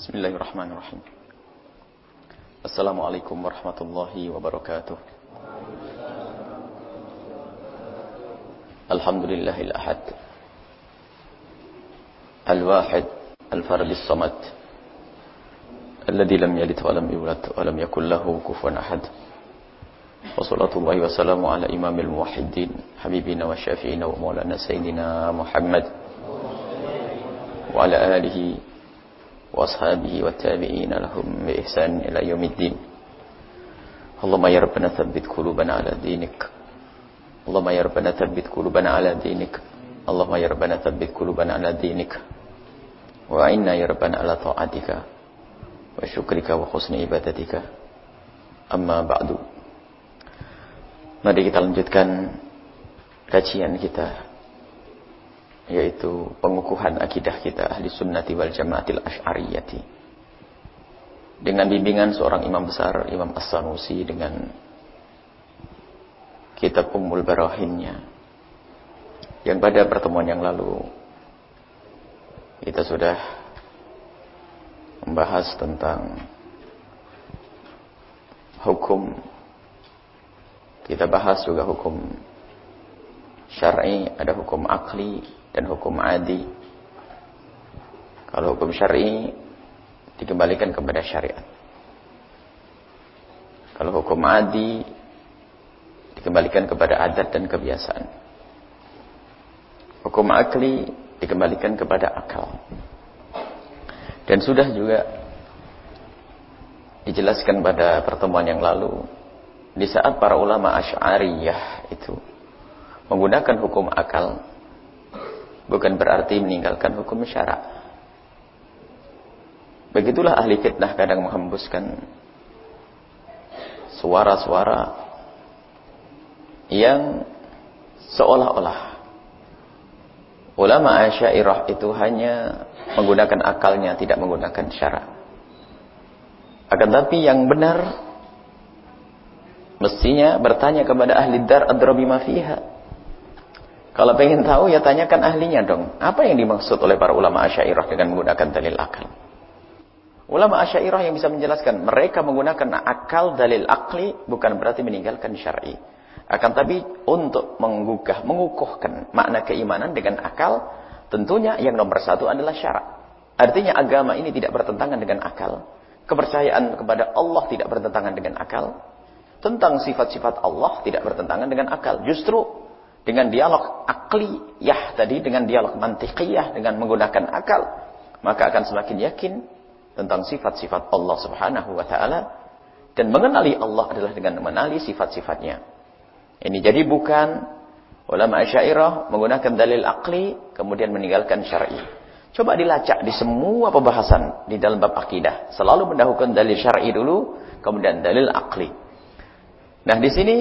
بسم الله الرحمن الرحيم. السلام عليكم ورحمة الله وبركاته. الحمد لله الأحد الواحد الفرد الصمد الذي لم يلد ولم يولد ولم يكن له كفوا أحد. وصلاة الله وسلامه على إمام الموحدين حبيبنا وشافعنا ومولانا سيدنا محمد وعلى آله وأصحابه والتابعين لهم بإحسان إلى يوم الدين اللهم يا ربنا ثبت قلوبنا على دينك اللهم يا ربنا ثبت قلوبنا على دينك اللهم يا ربنا ثبت قلوبنا على دينك وأعنا يا ربنا على طاعتك وشكرك وحسن عبادتك أما بعد Mari kita lanjutkan kajian kita yaitu pengukuhan akidah kita ahli sunnati wal jamaatil ash'ariyati dengan bimbingan seorang imam besar Imam As-Sanusi dengan kitab Ummul Barahinnya. Yang pada pertemuan yang lalu kita sudah membahas tentang hukum. Kita bahas juga hukum syar'i, ada hukum akli dan hukum adi. Kalau hukum syar'i dikembalikan kepada syariat. Kalau hukum adi dikembalikan kepada adat dan kebiasaan. Hukum akli dikembalikan kepada akal. Dan sudah juga dijelaskan pada pertemuan yang lalu di saat para ulama Asy'ariyah itu menggunakan hukum akal bukan berarti meninggalkan hukum syara. Begitulah ahli fitnah kadang menghembuskan suara-suara yang seolah-olah ulama Asy'ariyah itu hanya menggunakan akalnya tidak menggunakan syara. Akan tapi yang benar Mestinya bertanya kepada ahli dar adrabi ma fiha. Kalau pengen tahu ya tanyakan ahlinya dong. Apa yang dimaksud oleh para ulama Asy'ariyah dengan menggunakan dalil akal? Ulama Asy'ariyah yang bisa menjelaskan mereka menggunakan akal dalil akli bukan berarti meninggalkan syar'i. Akan tapi untuk menggugah, mengukuhkan makna keimanan dengan akal, tentunya yang nomor satu adalah syarak. Artinya agama ini tidak bertentangan dengan akal. Kepercayaan kepada Allah tidak bertentangan dengan akal tentang sifat-sifat Allah tidak bertentangan dengan akal. Justru dengan dialog akliyah tadi, dengan dialog mantiqiyah, dengan menggunakan akal, maka akan semakin yakin tentang sifat-sifat Allah subhanahu wa ta'ala. Dan mengenali Allah adalah dengan mengenali sifat-sifatnya. Ini jadi bukan ulama asyairah menggunakan dalil akli, kemudian meninggalkan syar'i. Coba dilacak di semua pembahasan di dalam bab akidah. Selalu mendahulukan dalil syar'i dulu, kemudian dalil akli. Nah di sini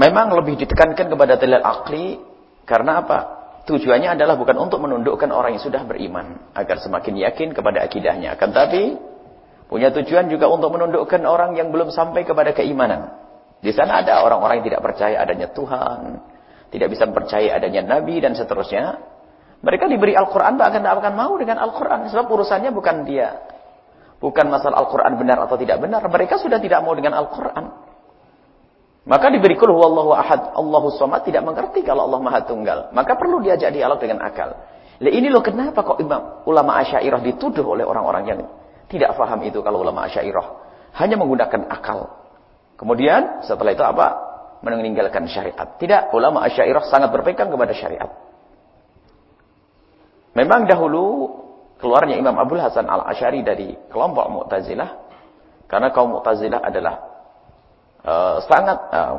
memang lebih ditekankan kepada dalil akli karena apa? Tujuannya adalah bukan untuk menundukkan orang yang sudah beriman agar semakin yakin kepada akidahnya. Akan tapi punya tujuan juga untuk menundukkan orang yang belum sampai kepada keimanan. Di sana ada orang-orang yang tidak percaya adanya Tuhan, tidak bisa percaya adanya Nabi dan seterusnya. Mereka diberi Al-Quran bahkan tidak akan mau dengan Al-Quran. Sebab urusannya bukan dia. Bukan masalah Al-Quran benar atau tidak benar. Mereka sudah tidak mau dengan Al-Quran. Maka diberi kul huwallahu ahad, Allahu somad tidak mengerti kalau Allah Maha Tunggal. Maka perlu diajak dialog dengan akal. Lah ini loh kenapa kok imam ulama Asy'ariyah dituduh oleh orang-orang yang tidak faham itu kalau ulama Asy'ariyah hanya menggunakan akal. Kemudian setelah itu apa? Meninggalkan syariat. Tidak, ulama Asy'ariyah sangat berpegang kepada syariat. Memang dahulu keluarnya Imam Abdul Hasan Al-Asy'ari dari kelompok Mu'tazilah karena kaum Mu'tazilah adalah uh, sangat uh,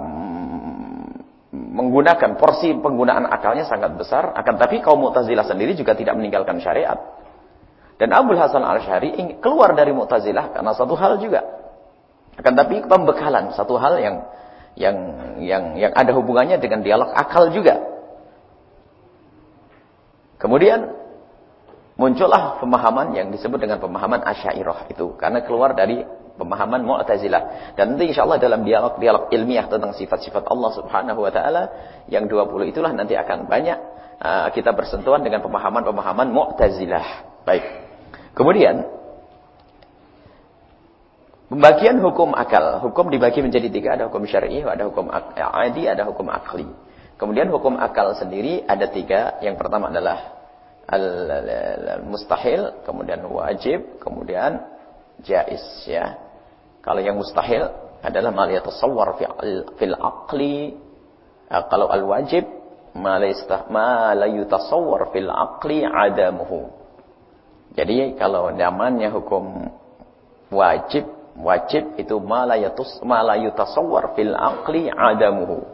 menggunakan porsi penggunaan akalnya sangat besar. Akan tapi kaum Mu'tazilah sendiri juga tidak meninggalkan syariat. Dan Abdul Hasan Al-Syari keluar dari Mu'tazilah karena satu hal juga. Akan tapi pembekalan satu hal yang yang yang yang ada hubungannya dengan dialog akal juga. Kemudian muncullah pemahaman yang disebut dengan pemahaman Asy'ariyah itu. Karena keluar dari pemahaman Mu'tazilah. Dan nanti insya Allah dalam dialog-dialog ilmiah tentang sifat-sifat Allah Subhanahu wa taala yang 20 itulah nanti akan banyak uh, kita bersentuhan dengan pemahaman-pemahaman Mu'tazilah. Baik. Kemudian Pembagian hukum akal. Hukum dibagi menjadi tiga. Ada hukum syar'i, ada hukum adi, ada hukum akli. Kemudian hukum akal sendiri ada tiga. Yang pertama adalah al-mustahil, kemudian wajib, kemudian jais. Ya. Kalau yang mustahil adalah mal yatasawwar fil aqli. Eh, kalau al-wajib ma la yutasawwar fil aqli adamuhu. Jadi kalau namanya hukum wajib wajib itu malayatus malayutasawwar fil aqli adamuhu.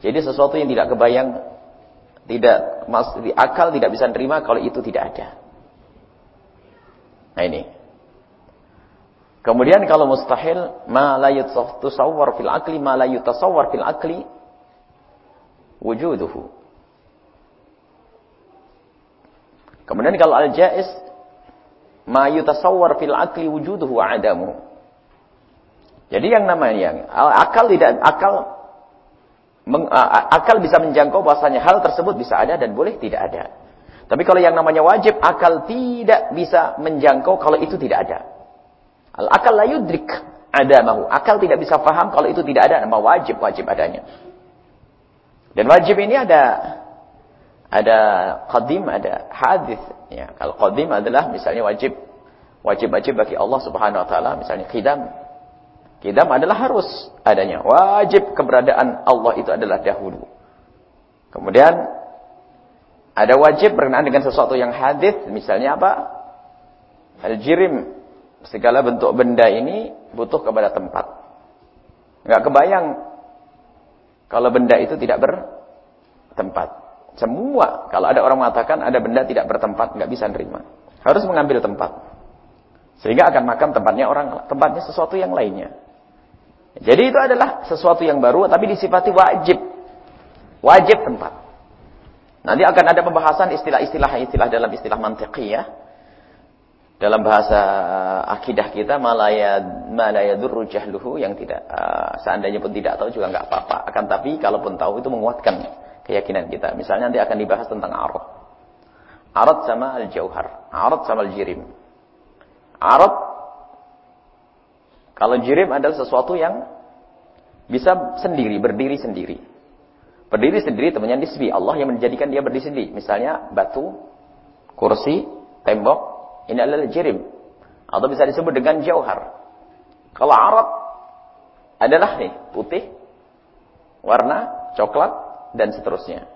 Jadi sesuatu yang tidak kebayang tidak mas di akal tidak bisa terima kalau itu tidak ada. Nah ini. Kemudian kalau mustahil malayutasawwar fil aqli malayutasawwar fil aqli wujuduhu. Kemudian kalau al-jaiz ma yutasawwar fil aqli wujuduhu adamu. Jadi yang namanya akal tidak akal meng, akal bisa menjangkau bahasanya hal tersebut bisa ada dan boleh tidak ada. Tapi kalau yang namanya wajib akal tidak bisa menjangkau kalau itu tidak ada. Al akal la yudrik mahu. Akal tidak bisa paham kalau itu tidak ada nama wajib wajib adanya. Dan wajib ini ada ada qadim, ada hadis. Ya, kalau qadim adalah misalnya wajib wajib-wajib bagi Allah Subhanahu wa taala, misalnya qidam Kidam adalah harus adanya. Wajib keberadaan Allah itu adalah dahulu. Kemudian ada wajib berkenaan dengan sesuatu yang hadis, misalnya apa? Al-jirim. Segala bentuk benda ini butuh kepada tempat. Enggak kebayang kalau benda itu tidak bertempat. Semua, kalau ada orang mengatakan ada benda tidak bertempat, enggak bisa nerima. Harus mengambil tempat. Sehingga akan makan tempatnya orang, tempatnya sesuatu yang lainnya. Jadi itu adalah sesuatu yang baru tapi disifati wajib. Wajib tempat. Nanti akan ada pembahasan istilah-istilah istilah dalam istilah ya. Dalam bahasa akidah kita malaya malaya durru jahluhu yang tidak uh, seandainya pun tidak tahu juga nggak apa-apa. Akan tapi kalaupun tahu itu menguatkan keyakinan kita. Misalnya nanti akan dibahas tentang arad. Arad sama al-jauhar, arad sama al-jirim. Arad kalau jirim adalah sesuatu yang bisa sendiri, berdiri sendiri. Berdiri sendiri temannya nisbi. Allah yang menjadikan dia berdiri sendiri. Misalnya batu, kursi, tembok. Ini adalah jirim. Atau bisa disebut dengan jauhar. Kalau Arab adalah nih, putih, warna, coklat, dan seterusnya.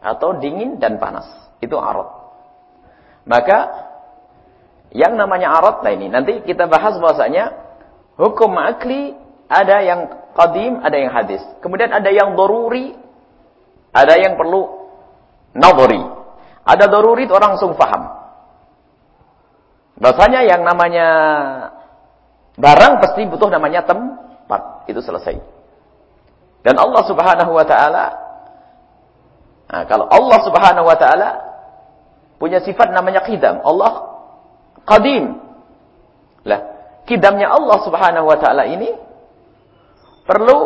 Atau dingin dan panas. Itu Arab. Maka, yang namanya Arab, nah ini, nanti kita bahas bahasanya, Hukum akli ada yang qadim, ada yang hadis. Kemudian ada yang doruri, ada yang perlu nadori. Ada doruri itu orang langsung paham. Bahasanya yang namanya barang pasti butuh namanya tempat. Itu selesai. Dan Allah subhanahu wa ta'ala, nah, kalau Allah subhanahu wa ta'ala punya sifat namanya qidam. Allah qadim. Lah, kidamnya Allah Subhanahu wa taala ini perlu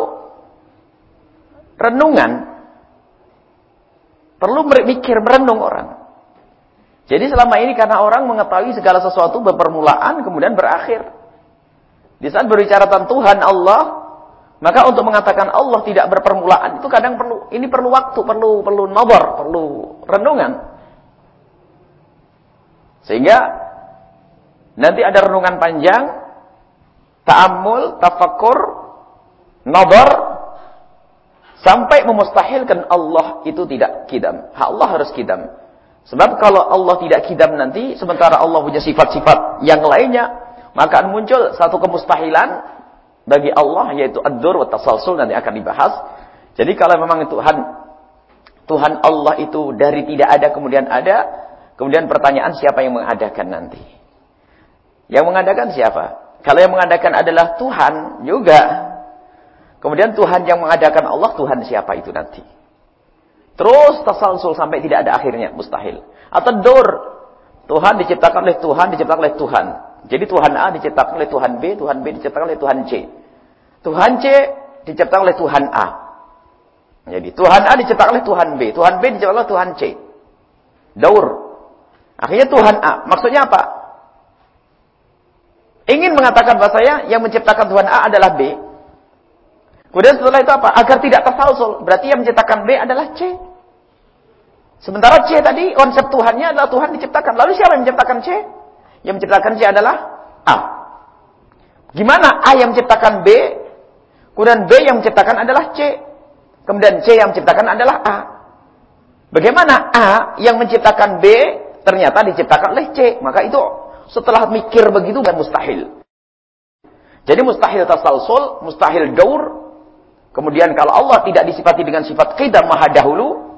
renungan. Perlu mikir merenung orang. Jadi selama ini karena orang mengetahui segala sesuatu berpermulaan kemudian berakhir. Di saat berbicara tentang Tuhan Allah, maka untuk mengatakan Allah tidak berpermulaan itu kadang perlu ini perlu waktu, perlu perlu nobor, perlu renungan. Sehingga nanti ada renungan panjang ta'ammul, tafakur, nazar sampai memustahilkan Allah itu tidak kidam. Allah harus kidam. Sebab kalau Allah tidak kidam nanti, sementara Allah punya sifat-sifat yang lainnya, maka akan muncul satu kemustahilan bagi Allah, yaitu ad-dur wa tasalsul, nanti akan dibahas. Jadi kalau memang Tuhan, Tuhan Allah itu dari tidak ada kemudian ada, kemudian pertanyaan siapa yang mengadakan nanti? Yang mengadakan siapa? Kalau yang mengadakan adalah Tuhan juga. Kemudian Tuhan yang mengadakan Allah, Tuhan siapa itu nanti? Terus tasalsul sampai tidak ada akhirnya, mustahil. Atau dur. Tuhan diciptakan oleh Tuhan, diciptakan oleh Tuhan. Jadi Tuhan A diciptakan oleh Tuhan B, Tuhan B diciptakan oleh Tuhan C. Tuhan C diciptakan oleh Tuhan A. Jadi Tuhan A diciptakan oleh Tuhan B, Tuhan B diciptakan oleh Tuhan C. Daur. Akhirnya Tuhan A. Maksudnya apa? ingin mengatakan bahasanya yang menciptakan Tuhan A adalah B. Kemudian setelah itu apa? Agar tidak tersalsul. Berarti yang menciptakan B adalah C. Sementara C tadi konsep Tuhannya adalah Tuhan diciptakan. Lalu siapa yang menciptakan C? Yang menciptakan C adalah A. Gimana A yang menciptakan B? Kemudian B yang menciptakan adalah C. Kemudian C yang menciptakan adalah A. Bagaimana A yang menciptakan B ternyata diciptakan oleh C? Maka itu setelah mikir begitu dan mustahil. Jadi mustahil tasalsul, mustahil daur. Kemudian kalau Allah tidak disifati dengan sifat qidam maha dahulu,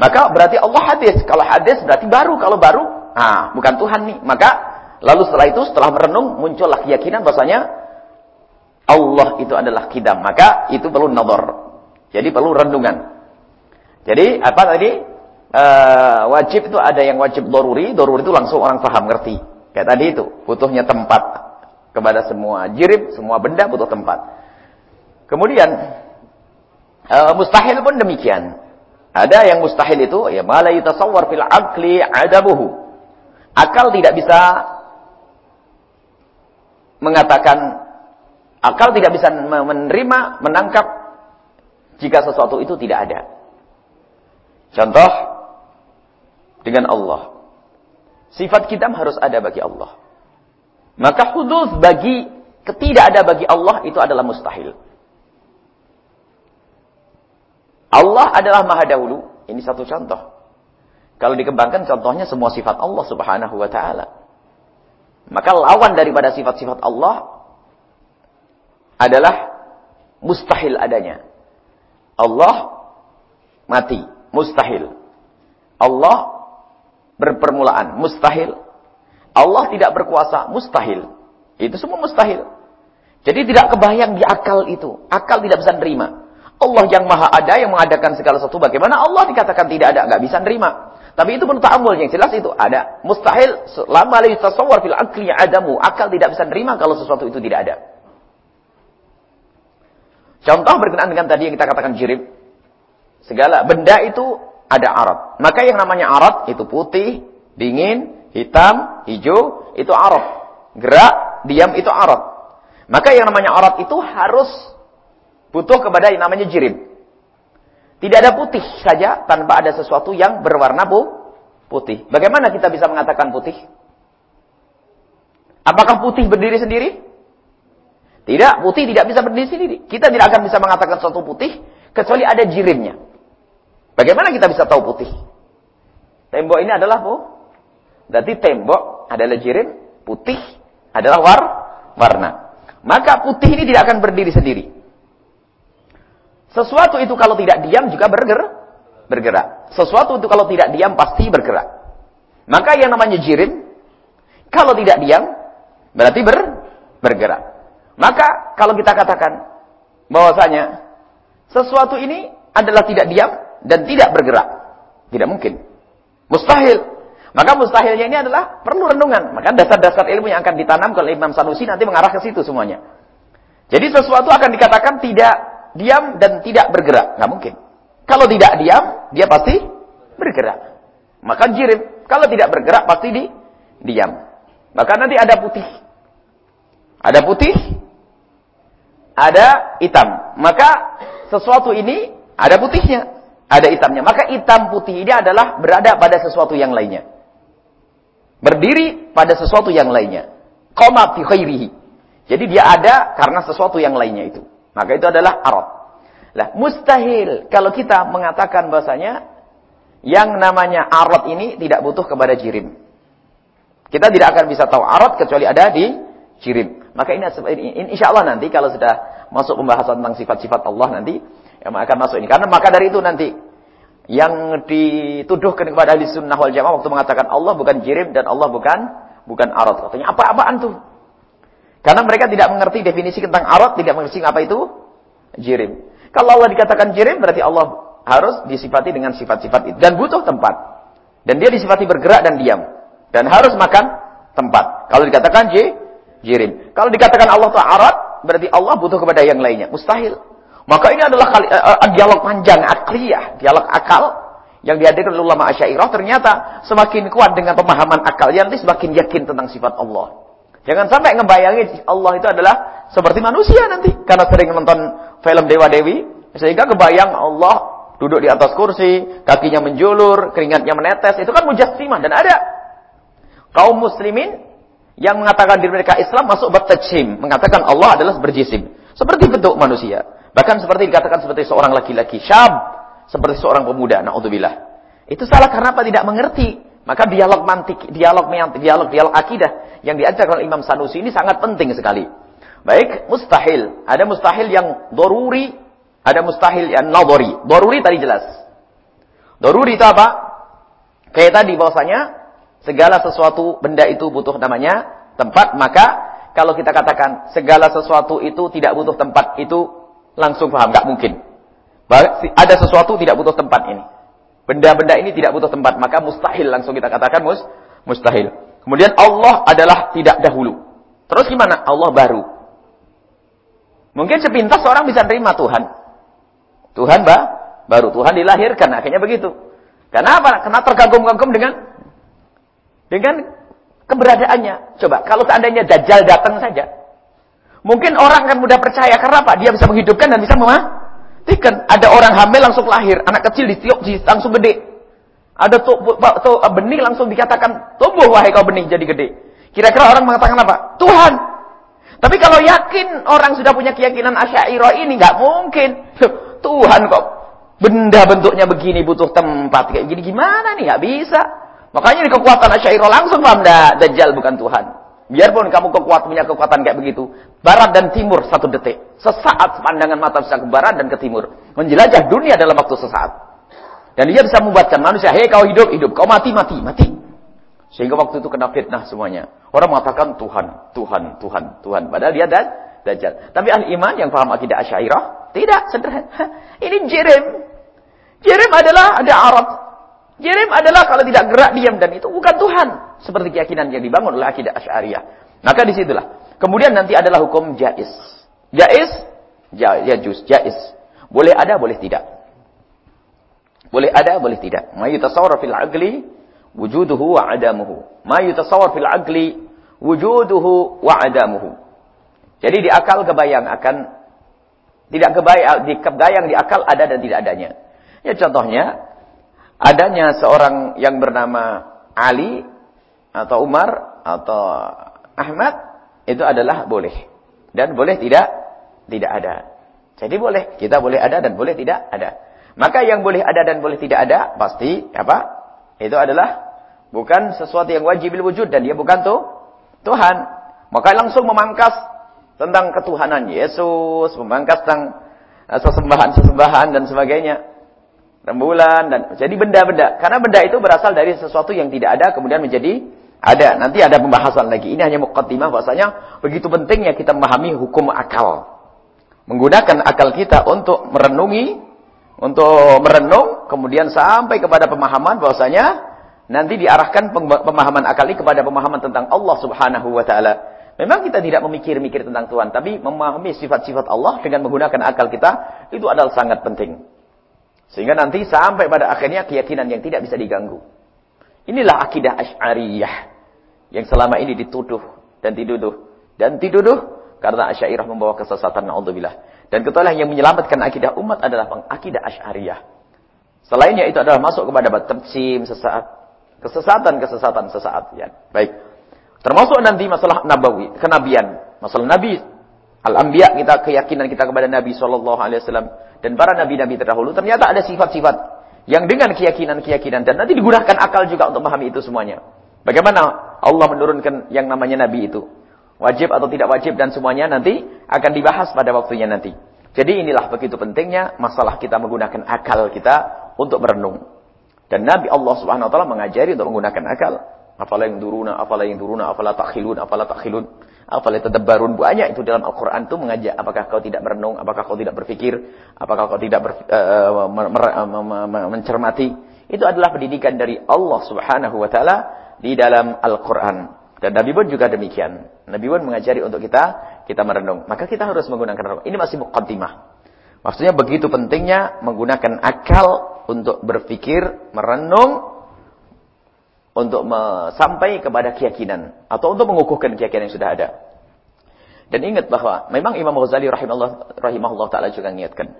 maka berarti Allah hadis. Kalau hadis berarti baru. Kalau baru, ah bukan Tuhan nih. Maka lalu setelah itu setelah merenung muncullah keyakinan bahasanya Allah itu adalah qidam. Maka itu perlu nador. Jadi perlu renungan. Jadi apa tadi? Uh, wajib itu ada yang wajib doruri. Doruri itu langsung orang paham, ngerti. Kayak tadi itu, butuhnya tempat kepada semua jirib, semua benda butuh tempat. Kemudian uh, mustahil pun demikian. Ada yang mustahil itu ya mala yutasawwar fil aqli adabuhu. Akal tidak bisa mengatakan akal tidak bisa menerima, menangkap jika sesuatu itu tidak ada. Contoh dengan Allah. Sifat kitam harus ada bagi Allah. Maka hudud bagi ketidak ada bagi Allah itu adalah mustahil. Allah adalah maha dahulu. Ini satu contoh. Kalau dikembangkan contohnya semua sifat Allah subhanahu wa ta'ala. Maka lawan daripada sifat-sifat Allah adalah mustahil adanya. Allah mati, mustahil. Allah berpermulaan, mustahil. Allah tidak berkuasa, mustahil. Itu semua mustahil. Jadi tidak kebayang di akal itu. Akal tidak bisa nerima. Allah yang maha ada, yang mengadakan segala sesuatu. Bagaimana Allah dikatakan tidak ada, nggak bisa nerima. Tapi itu pun ta'amul yang jelas itu ada. Mustahil lama li tasawwar fil akli adamu. Akal tidak bisa nerima kalau sesuatu itu tidak ada. Contoh berkenaan dengan tadi yang kita katakan jirib. Segala benda itu ada arat. Maka yang namanya arat itu putih, dingin, hitam, hijau, itu arat. Gerak, diam itu arat. Maka yang namanya arat itu harus butuh kepada yang namanya jirib. Tidak ada putih saja tanpa ada sesuatu yang berwarna bu putih. Bagaimana kita bisa mengatakan putih? Apakah putih berdiri sendiri? Tidak, putih tidak bisa berdiri sendiri. Kita tidak akan bisa mengatakan suatu putih kecuali ada jiribnya. Bagaimana kita bisa tahu putih? Tembok ini adalah bu. Berarti tembok adalah jirim, putih adalah war, warna. Maka putih ini tidak akan berdiri sendiri. Sesuatu itu kalau tidak diam juga bergerak. bergerak. Sesuatu itu kalau tidak diam pasti bergerak. Maka yang namanya jirim, kalau tidak diam, berarti ber, bergerak. Maka kalau kita katakan bahwasanya sesuatu ini adalah tidak diam, dan tidak bergerak. Tidak mungkin. Mustahil. Maka mustahilnya ini adalah perlu renungan. Maka dasar-dasar ilmu yang akan ditanam oleh Imam Sanusi nanti mengarah ke situ semuanya. Jadi sesuatu akan dikatakan tidak diam dan tidak bergerak. Nggak mungkin. Kalau tidak diam, dia pasti bergerak. Maka jirim. Kalau tidak bergerak, pasti di diam. Maka nanti ada putih. Ada putih, ada hitam. Maka sesuatu ini ada putihnya ada hitamnya. Maka hitam putih ini adalah berada pada sesuatu yang lainnya. Berdiri pada sesuatu yang lainnya. Qama fi khairihi. Jadi dia ada karena sesuatu yang lainnya itu. Maka itu adalah arad. Lah, mustahil kalau kita mengatakan bahasanya yang namanya arad ini tidak butuh kepada jirim. Kita tidak akan bisa tahu arad kecuali ada di jirim. Maka ini insya Allah nanti kalau sudah masuk pembahasan tentang sifat-sifat Allah nanti yang akan masuk ini. Karena maka dari itu nanti yang dituduhkan kepada ahli sunnah wal jamaah waktu mengatakan Allah bukan jirim dan Allah bukan bukan arat. Katanya apa-apaan tuh? Karena mereka tidak mengerti definisi tentang arat, tidak mengerti apa itu jirim. Kalau Allah dikatakan jirim berarti Allah harus disifati dengan sifat-sifat itu dan butuh tempat. Dan dia disifati bergerak dan diam dan harus makan tempat. Kalau dikatakan j jirim. Kalau dikatakan Allah itu arat berarti Allah butuh kepada yang lainnya. Mustahil. Maka ini adalah kali, uh, dialog panjang, akliyah, dialog akal yang dihadirkan oleh ulama Asy'ariyah ternyata semakin kuat dengan pemahaman akal yang semakin yakin tentang sifat Allah. Jangan sampai ngebayangin Allah itu adalah seperti manusia nanti. Karena sering nonton film Dewa-Dewi. Sehingga kebayang Allah duduk di atas kursi, kakinya menjulur, keringatnya menetes. Itu kan mujassimah. Dan ada kaum muslimin yang mengatakan diri mereka Islam masuk bertajim. Mengatakan Allah adalah berjisim. Seperti bentuk manusia. Bahkan seperti dikatakan seperti seorang laki-laki. Syab. Seperti seorang pemuda. Na'udzubillah. Itu salah karena apa? Tidak mengerti. Maka dialog mantik, dialog dialog, dialog akidah yang diajarkan oleh Imam Sanusi ini sangat penting sekali. Baik, mustahil. Ada mustahil yang doruri, ada mustahil yang nadori. Doruri tadi jelas. Doruri itu apa? Kayak tadi bahwasanya segala sesuatu benda itu butuh namanya tempat, maka kalau kita katakan segala sesuatu itu tidak butuh tempat itu langsung paham, nggak mungkin. Ada sesuatu tidak butuh tempat ini. Benda-benda ini tidak butuh tempat, maka mustahil langsung kita katakan mus mustahil. Kemudian Allah adalah tidak dahulu. Terus gimana? Allah baru. Mungkin sepintas orang bisa terima Tuhan. Tuhan bah, baru Tuhan dilahirkan, akhirnya begitu. Kenapa? Karena terkagum-kagum dengan dengan keberadaannya. Coba, kalau seandainya Dajjal datang saja, mungkin orang akan mudah percaya. Karena apa? Dia bisa menghidupkan dan bisa memah Buktikan, ada orang hamil langsung lahir, anak kecil ditiup langsung gede. Ada tuh, tuh benih langsung dikatakan tumbuh wahai kau benih jadi gede. Kira-kira orang mengatakan apa? Tuhan. Tapi kalau yakin orang sudah punya keyakinan Asy'ariyah ini nggak mungkin. Tuhan kok benda bentuknya begini butuh tempat kayak gini gimana nih? Nggak bisa. Makanya di kekuatan Asy'ariyah langsung paham dah Dajjal bukan Tuhan. Biarpun kamu kekuat punya kekuatan kayak begitu, barat dan timur satu detik, sesaat pandangan mata bisa ke barat dan ke timur, menjelajah dunia dalam waktu sesaat. Dan dia bisa membuatkan manusia, hei kau hidup, hidup, kau mati, mati, mati. Sehingga waktu itu kena fitnah semuanya. Orang mengatakan Tuhan, Tuhan, Tuhan, Tuhan. Padahal dia dan Dajjal. Tapi ahli iman yang paham akidah asyairah, tidak, sederhana. Ini Jerem. Jerem adalah ada Arab. Jerem adalah kalau tidak gerak diam dan itu bukan Tuhan. Seperti keyakinan yang dibangun oleh akidah Asy'ariyah. Maka di situlah. Kemudian nanti adalah hukum jais. Jais, juz, jais. Boleh ada, boleh tidak. Boleh ada, boleh tidak. Ma yutasawwar fil aqli wujuduhu wa adamuhu. Ma yutasawwar fil aqli wujuduhu wa adamuhu. Jadi di akal kebayang akan tidak kebayang di kebayang di akal ada dan tidak adanya. Ya contohnya adanya seorang yang bernama Ali atau Umar atau Ahmad itu adalah boleh dan boleh tidak tidak ada. Jadi boleh, kita boleh ada dan boleh tidak ada. Maka yang boleh ada dan boleh tidak ada pasti apa? Itu adalah bukan sesuatu yang wajib wujud dan dia bukan tuh Tuhan. Maka langsung memangkas tentang ketuhanan Yesus, memangkas tentang eh, sesembahan-sesembahan dan sebagainya. Rembulan dan jadi benda-benda. Karena benda itu berasal dari sesuatu yang tidak ada kemudian menjadi ada, nanti ada pembahasan lagi. Ini hanya mukaddimah bahwasanya begitu pentingnya kita memahami hukum akal. Menggunakan akal kita untuk merenungi, untuk merenung, kemudian sampai kepada pemahaman bahwasanya nanti diarahkan pemahaman akal ini kepada pemahaman tentang Allah Subhanahu wa taala. Memang kita tidak memikir-mikir tentang Tuhan, tapi memahami sifat-sifat Allah dengan menggunakan akal kita itu adalah sangat penting. Sehingga nanti sampai pada akhirnya keyakinan yang tidak bisa diganggu. Inilah akidah Asy'ariyah yang selama ini dituduh dan dituduh dan dituduh karena Asy'ariyah membawa kesesatan naudzubillah. Dan ketahuilah yang menyelamatkan akidah umat adalah akidah Asy'ariyah. Selainnya itu adalah masuk kepada tercim sesaat kesesatan kesesatan sesaat ya. Baik. Termasuk nanti masalah nabawi, kenabian, masalah nabi al-anbiya kita keyakinan kita kepada Nabi sallallahu alaihi wasallam dan para nabi-nabi terdahulu ternyata ada sifat-sifat yang dengan keyakinan-keyakinan dan nanti digunakan akal juga untuk memahami itu semuanya. Bagaimana Allah menurunkan yang namanya nabi itu. Wajib atau tidak wajib dan semuanya nanti akan dibahas pada waktunya nanti. Jadi inilah begitu pentingnya masalah kita menggunakan akal kita untuk merenung. Dan Nabi Allah Subhanahu wa taala mengajari untuk menggunakan akal. Afala yang duruna, afala yang duruna, afala takhilun, afala takhilun, afala tadabbarun. Banyak itu dalam Al-Qur'an itu mengajak apakah kau tidak merenung, apakah kau tidak berpikir, apakah kau tidak mer, mer, mer, mencermati. Itu adalah pendidikan dari Allah Subhanahu wa taala di dalam Al-Quran. Dan Nabi pun juga demikian. Nabi pun mengajari untuk kita, kita merenung. Maka kita harus menggunakan renung. Ini masih muqaddimah. Maksudnya begitu pentingnya menggunakan akal untuk berpikir, merenung, untuk sampai kepada keyakinan atau untuk mengukuhkan keyakinan yang sudah ada. Dan ingat bahwa memang Imam Ghazali rahimahullah rahimahullah taala juga mengingatkan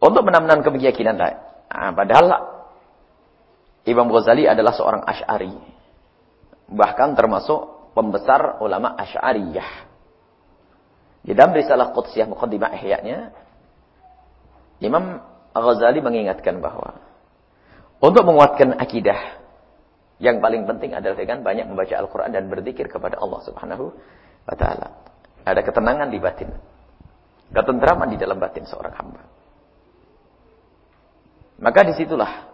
untuk benar-benar keyakinan lah. Padahal Imam Ghazali adalah seorang Asy'ari. Bahkan termasuk pembesar ulama Asy'ariyah. Di dalam risalah Qudsiyah Muqaddimah Ihya-nya Imam Ghazali mengingatkan bahwa untuk menguatkan akidah yang paling penting adalah dengan banyak membaca Al-Quran dan berzikir kepada Allah Subhanahu wa Ta'ala. Ada ketenangan di batin, ketentraman di dalam batin seorang hamba. Maka di situlah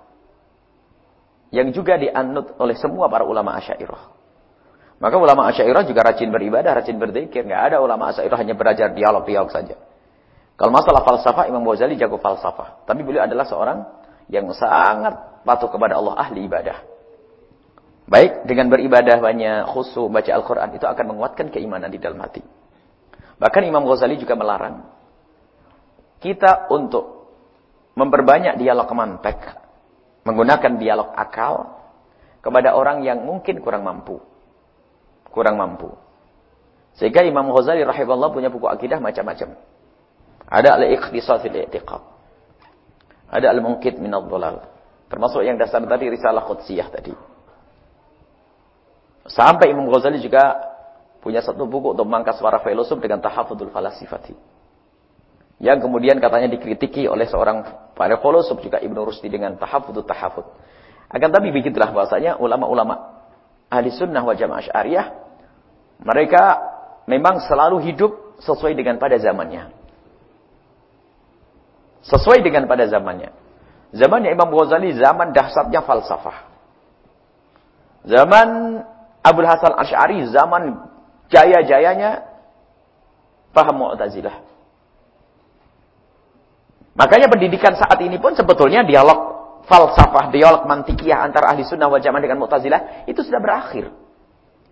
yang juga dianut oleh semua para ulama asyairah. Maka ulama asyairah juga rajin beribadah, rajin berzikir. Nggak ada ulama asyairah hanya belajar dialog-dialog saja. Kalau masalah falsafah, Imam Ghazali jago falsafah. Tapi beliau adalah seorang yang sangat patuh kepada Allah, ahli ibadah. Baik, dengan beribadah banyak, khusyuk, baca Al-Quran, itu akan menguatkan keimanan di dalam hati. Bahkan Imam Ghazali juga melarang kita untuk memperbanyak dialog mantek, menggunakan dialog akal kepada orang yang mungkin kurang mampu. Kurang mampu. Sehingga Imam Ghazali rahimahullah punya buku akidah macam-macam. Ada al-iqtisad fil i'tiqad. Ada al-munqid min ad-dhalal. Termasuk yang dasar tadi risalah Qudsiyah tadi. Sampai Imam Ghazali juga punya satu buku untuk memangkas suara filosof dengan tahafudul falasifati. Yang kemudian katanya dikritiki oleh seorang para filosof juga Ibnu Rusdi dengan tahafudul tahafud. Akan tapi begitulah bahasanya ulama-ulama ahli sunnah wal jamaah syariah mereka memang selalu hidup sesuai dengan pada zamannya. Sesuai dengan pada zamannya. Zamannya Imam Ghazali zaman dahsyatnya falsafah. Zaman Abdul Hasan Ash'ari zaman jaya-jayanya paham Mu'tazilah. Makanya pendidikan saat ini pun sebetulnya dialog falsafah, dialog mantikiyah antara ahli sunnah wal jamaah dengan Mu'tazilah itu sudah berakhir.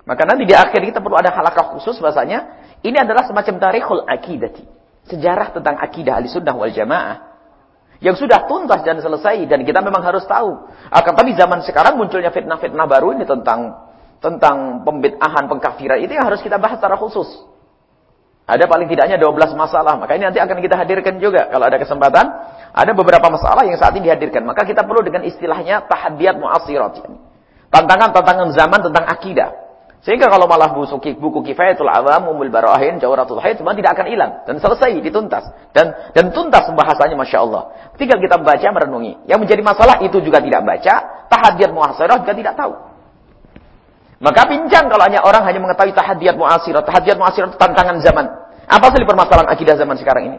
Maka nanti di akhir kita perlu ada halakah khusus bahasanya ini adalah semacam tarikhul akidati. Sejarah tentang akidah ahli sunnah wal jamaah. Yang sudah tuntas dan selesai dan kita memang harus tahu. Akan tapi zaman sekarang munculnya fitnah-fitnah baru ini tentang tentang pembid'ahan, pengkafiran itu yang harus kita bahas secara khusus. Ada paling tidaknya 12 masalah. Maka ini nanti akan kita hadirkan juga. Kalau ada kesempatan, ada beberapa masalah yang saat ini dihadirkan. Maka kita perlu dengan istilahnya tahadiyat mu'asirat. Tantangan-tantangan zaman tentang akidah. Sehingga kalau malah buku, buku kifayatul awam, umul barahin, jawaratul haid, semua tidak akan hilang. Dan selesai, dituntas. Dan dan tuntas pembahasannya Masya Allah. Tinggal kita baca, merenungi. Yang menjadi masalah itu juga tidak baca. Tahadiyat mu'asirat juga tidak tahu. Maka pincang kalau hanya orang hanya mengetahui tahadiyat mu'asirat. Tahadiyat mu'asirat tantangan zaman. Apa sih permasalahan akidah zaman sekarang ini?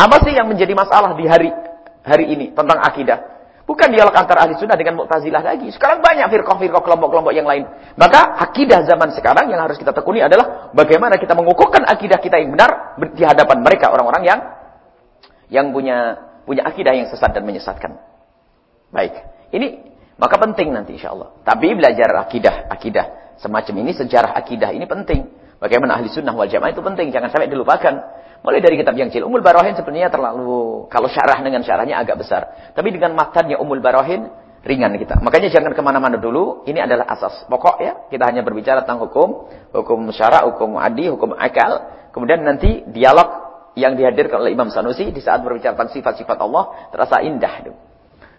Apa sih yang menjadi masalah di hari hari ini tentang akidah? Bukan dialog antara ahli sunnah dengan mu'tazilah lagi. Sekarang banyak firqah-firqah kelompok-kelompok yang lain. Maka akidah zaman sekarang yang harus kita tekuni adalah bagaimana kita mengukuhkan akidah kita yang benar di hadapan mereka orang-orang yang yang punya punya akidah yang sesat dan menyesatkan. Baik. Ini maka penting nanti insya Allah. Tapi belajar akidah, akidah semacam ini, sejarah akidah ini penting. Bagaimana ahli sunnah wal jamaah itu penting, jangan sampai dilupakan. Mulai dari kitab yang kecil. Umul Barohin sebenarnya terlalu, kalau syarah dengan syarahnya agak besar. Tapi dengan matanya Umul Barohin, ringan kita. Makanya jangan ke mana-mana dulu, ini adalah asas. Pokok ya, kita hanya berbicara tentang hukum, hukum syarah, hukum adi, hukum akal. Kemudian nanti dialog yang dihadirkan oleh Imam Sanusi di saat berbicara tentang sifat-sifat Allah, terasa indah. Itu.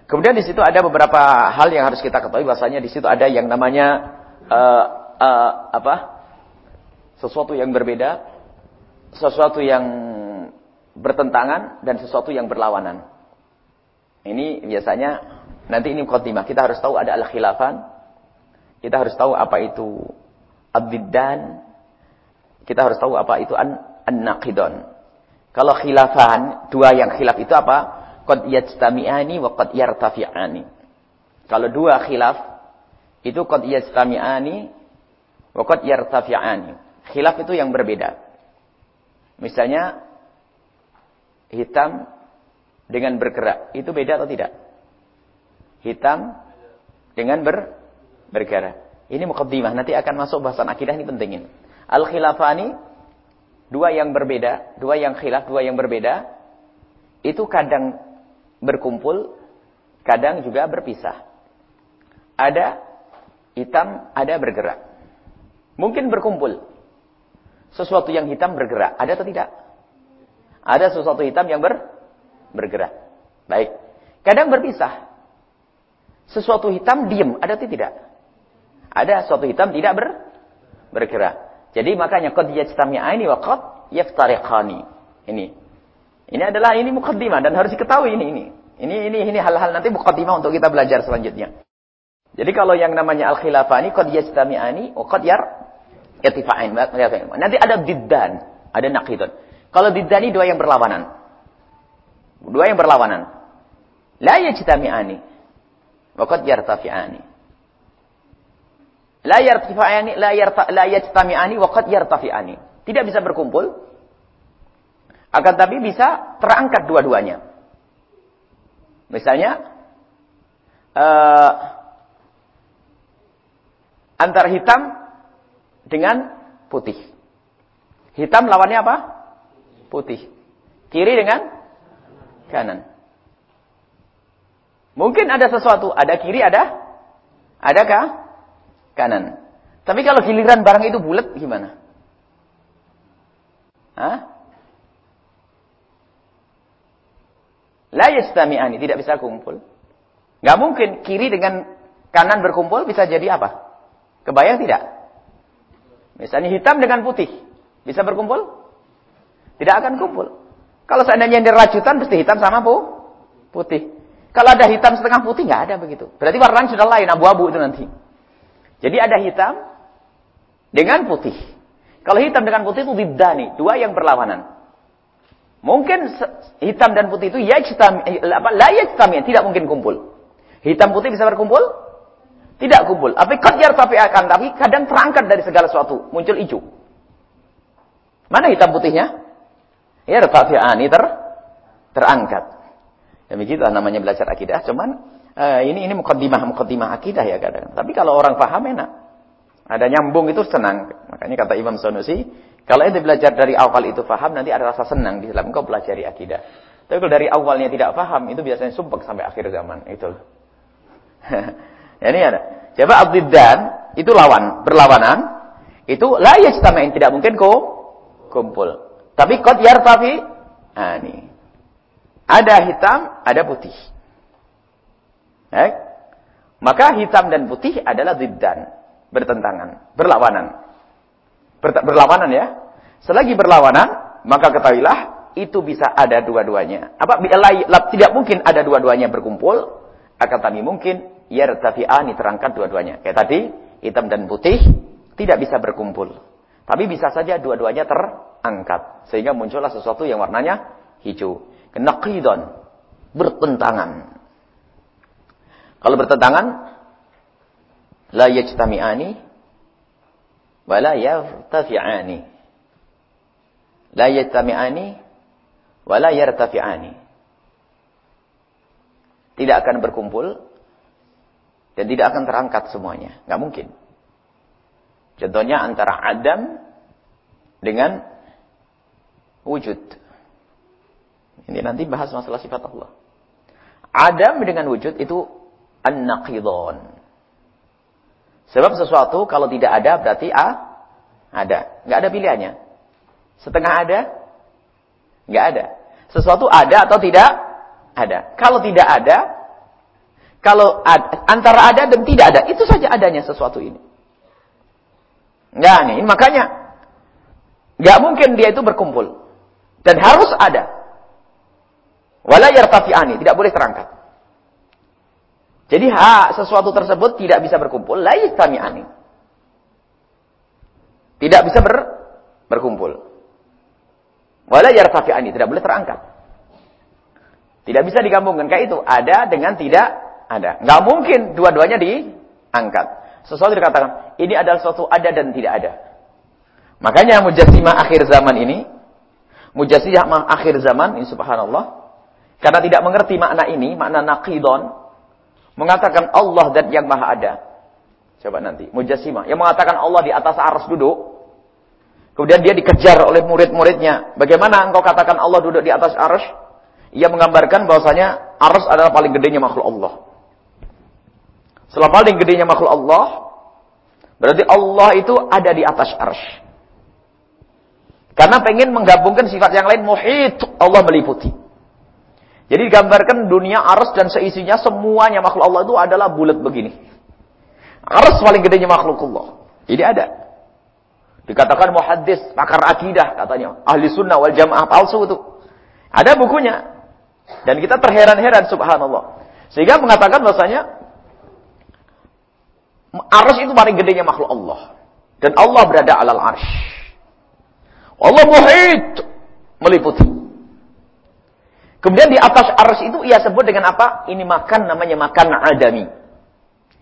Kemudian di situ ada beberapa hal yang harus kita ketahui bahasanya di situ ada yang namanya uh, uh, apa? Sesuatu yang berbeda, sesuatu yang bertentangan dan sesuatu yang berlawanan. Ini biasanya nanti ini khotimah. Kita harus tahu ada al-khilafan. Kita harus tahu apa itu ad-diddan. Kita harus tahu apa itu an-naqidon. Kalau khilafan, dua yang khilaf itu apa? Qad yajtami'ani wa qad yartafi'ani. Kalau dua khilaf itu qad yajtami'ani wa qad yartafi'ani. Khilaf itu yang berbeda. Misalnya hitam dengan bergerak, itu beda atau tidak? Hitam dengan ber bergerak. Ini mukaddimah, nanti akan masuk bahasan akidah ini pentingin. Al-khilafani dua yang berbeda, dua yang khilaf, dua yang berbeda, itu kadang berkumpul, kadang juga berpisah. ada hitam, ada bergerak. Mungkin berkumpul. Sesuatu yang hitam bergerak, ada atau tidak? Ada sesuatu hitam yang ber, bergerak. Baik. Kadang berpisah. Sesuatu hitam diam, ada atau tidak? Ada sesuatu hitam tidak ber, bergerak. Jadi makanya qad yajtami'ani wa qad yaftariqani. Ini. Ini adalah ini mukaddimah dan harus diketahui ini ini. Ini ini ini hal-hal nanti mukaddimah untuk kita belajar selanjutnya. Jadi kalau yang namanya al-khilafani qad yajtami'ani wa qad yar yatifa'in. Nanti ada diddan, ada naqidun. Kalau diddan ini dua yang berlawanan. Dua yang berlawanan. La yajtami'ani wa qad yartafi'ani. La yartafi'ani la yarta la yajtami'ani wa qad yartafi'ani. Tidak bisa berkumpul. Akan tapi bisa terangkat dua-duanya. Misalnya uh, antara hitam dengan putih. Hitam lawannya apa? Putih. Kiri dengan kanan. Mungkin ada sesuatu, ada kiri, ada adakah kanan. Tapi kalau giliran barang itu bulat gimana? Hah? La yastami'ani, tidak bisa kumpul. Gak mungkin kiri dengan kanan berkumpul bisa jadi apa? Kebayang tidak? Misalnya hitam dengan putih. Bisa berkumpul? Tidak akan kumpul. Kalau seandainya yang rajutan, pasti hitam sama bu, putih. Kalau ada hitam setengah putih, nggak ada begitu. Berarti warnanya sudah lain, abu-abu itu nanti. Jadi ada hitam dengan putih. Kalau hitam dengan putih itu bidani, dua yang berlawanan. Mungkin hitam dan putih itu ya apa la yajtami, tidak mungkin kumpul. Hitam putih bisa berkumpul? Tidak kumpul. Tapi kadjar tapi akan tapi kadang terangkat dari segala sesuatu, muncul hijau. Mana hitam putihnya? Ya, rafi'ani ter terangkat. Demikianlah namanya belajar akidah. Cuman uh, ini ini mukaddimah mukaddimah akidah ya kadang. Tapi kalau orang paham enak. Ada nyambung itu senang. Makanya kata Imam Sanusi, kalau ente belajar dari awal itu paham, nanti ada rasa senang di dalam kau pelajari akidah. Tapi kalau dari awalnya tidak paham, itu biasanya sumpek sampai akhir zaman. Itu. ini ada. Coba abdiddan, itu lawan, berlawanan. Itu la yajtama'in, tidak mungkin kau kumpul. Tapi kot yartafi, nah ini. Ada hitam, ada putih. Eh? Maka hitam dan putih adalah ziddan. Bertentangan. Berlawanan. Ber berlawanan ya. Selagi berlawanan, maka ketahuilah itu bisa ada dua-duanya. Apa? Tidak mungkin ada dua-duanya berkumpul. Akan tapi mungkin yartafi'ani terangkat dua-duanya. Kayak tadi, hitam dan putih tidak bisa berkumpul. Tapi bisa saja dua-duanya terangkat. Sehingga muncullah sesuatu yang warnanya hijau. Kenaqidon. Bertentangan. Kalau bertentangan, la yajtami'ani wa la yartafi'ani. La yajtami'ani wa la yartafi'ani. Tidak akan berkumpul dan tidak akan terangkat semuanya. Nggak mungkin. Contohnya antara Adam dengan wujud. Ini nanti bahas masalah sifat Allah. Adam dengan wujud itu an-naqidon. Sebab sesuatu kalau tidak ada berarti a ada. Nggak ada pilihannya. Setengah ada, nggak ada. Sesuatu ada atau tidak ada. Kalau tidak ada, kalau ad, antara ada dan tidak ada, itu saja adanya sesuatu ini. Enggak nih, makanya enggak mungkin dia itu berkumpul. Dan harus ada. Wala yartafi'ani, tidak boleh terangkat. Jadi hak sesuatu tersebut tidak bisa berkumpul, la yastami'ani. Tidak bisa ber, berkumpul. Wala yartafi'ani, tidak boleh terangkat. Tidak bisa digabungkan kayak itu, ada dengan tidak ada. Enggak mungkin dua-duanya diangkat. Sesuatu dikatakan, ini adalah sesuatu ada dan tidak ada. Makanya mujassimah akhir zaman ini, mujassimah akhir zaman, ini subhanallah, karena tidak mengerti makna ini, makna naqidon, mengatakan Allah dan yang maha ada. Coba nanti, mujassimah, yang mengatakan Allah di atas aras duduk, kemudian dia dikejar oleh murid-muridnya. Bagaimana engkau katakan Allah duduk di atas aras? Ia menggambarkan bahwasanya aras adalah paling gedenya makhluk Allah. Selama paling gedenya makhluk Allah, berarti Allah itu ada di atas arsh. Karena pengen menggabungkan sifat yang lain, muhit, Allah meliputi. Jadi digambarkan dunia arsh dan seisinya semuanya makhluk Allah itu adalah bulat begini. Arsh paling gedenya makhluk Allah. Jadi ada. Dikatakan muhaddis, pakar akidah katanya. Ahli sunnah wal jamaah palsu itu. Ada bukunya. Dan kita terheran-heran subhanallah. Sehingga mengatakan bahasanya Arsh itu paling gedenya makhluk Allah. Dan Allah berada alal arsh. Allah muhit. Meliputi. Kemudian di atas arsh itu ia sebut dengan apa? Ini makan namanya makan adami.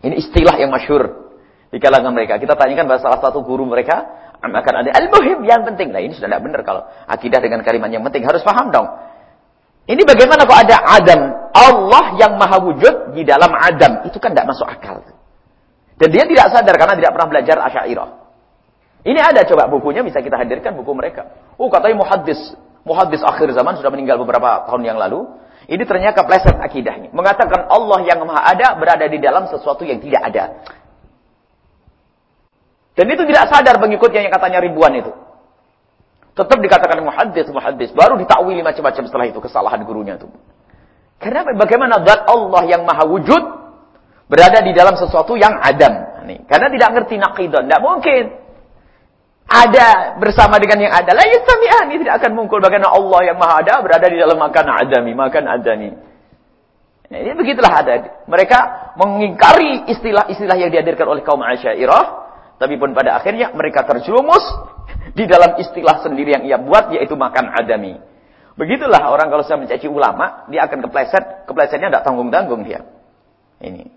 Ini istilah yang masyur di kalangan mereka. Kita tanyakan bahasa salah satu guru mereka, makan ada al-muhim yang penting. Nah ini sudah tidak benar kalau akidah dengan kalimat yang penting. Harus paham dong. Ini bagaimana kok ada Adam? Allah yang maha wujud di dalam Adam. Itu kan tidak masuk akal. Dan dia tidak sadar karena tidak pernah belajar asyairah. Ini ada coba bukunya bisa kita hadirkan buku mereka. Oh katanya muhaddis. Muhaddis akhir zaman sudah meninggal beberapa tahun yang lalu. Ini ternyata kepleset akidahnya. Mengatakan Allah yang maha ada berada di dalam sesuatu yang tidak ada. Dan itu tidak sadar pengikutnya yang katanya ribuan itu. Tetap dikatakan muhaddis, muhaddis. Baru ditakwili macam-macam setelah itu kesalahan gurunya itu. Karena bagaimana zat Allah yang maha wujud berada di dalam sesuatu yang adam. Karena tidak ngerti naqidah, tidak mungkin. Ada bersama dengan yang ada. La yastami'an, ini tidak akan muncul bagaimana Allah yang maha ada berada di dalam makan adami, makan adami. Nah, ini begitulah ada. Mereka mengingkari istilah-istilah yang dihadirkan oleh kaum Asyairah, tapi pun pada akhirnya mereka terjerumus di dalam istilah sendiri yang ia buat yaitu makan adami. Begitulah orang kalau saya mencaci ulama, dia akan kepleset, keplesetnya tidak tanggung-tanggung dia. Ini.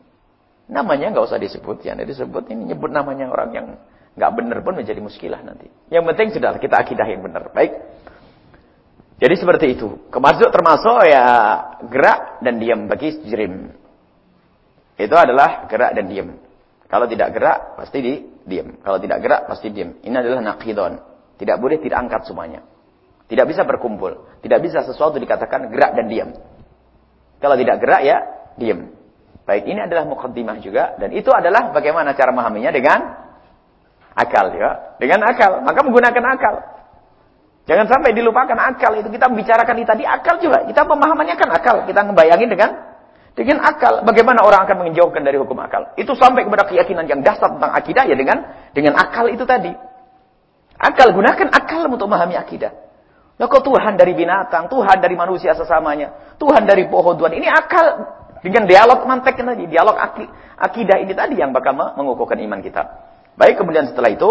Namanya nggak usah disebut ya, disebut ini nyebut namanya orang yang nggak benar pun menjadi muskilah nanti. Yang penting sudah kita akidah yang benar. Baik. Jadi seperti itu. Kemasuk termasuk ya gerak dan diam bagi jrim. Itu adalah gerak dan diam. Kalau tidak gerak pasti di diam. Kalau tidak gerak pasti diam. Ini adalah naqidon. Tidak boleh tidak angkat semuanya. Tidak bisa berkumpul. Tidak bisa sesuatu dikatakan gerak dan diam. Kalau tidak gerak ya diam. Baik, ini adalah mukaddimah juga dan itu adalah bagaimana cara memahaminya dengan akal ya. Dengan akal, maka menggunakan akal. Jangan sampai dilupakan akal itu kita membicarakan ini tadi akal juga. Kita pemahamannya kan akal. Kita ngebayangin dengan dengan akal. Bagaimana orang akan menjauhkan dari hukum akal? Itu sampai kepada keyakinan yang dasar tentang akidah ya dengan dengan akal itu tadi. Akal gunakan akal untuk memahami akidah. Lah kok Tuhan dari binatang, Tuhan dari manusia sesamanya, Tuhan dari pohon Tuhan. Ini akal dengan dialog mantek tadi, dialog akidah ini tadi yang bakal mengukuhkan iman kita. Baik, kemudian setelah itu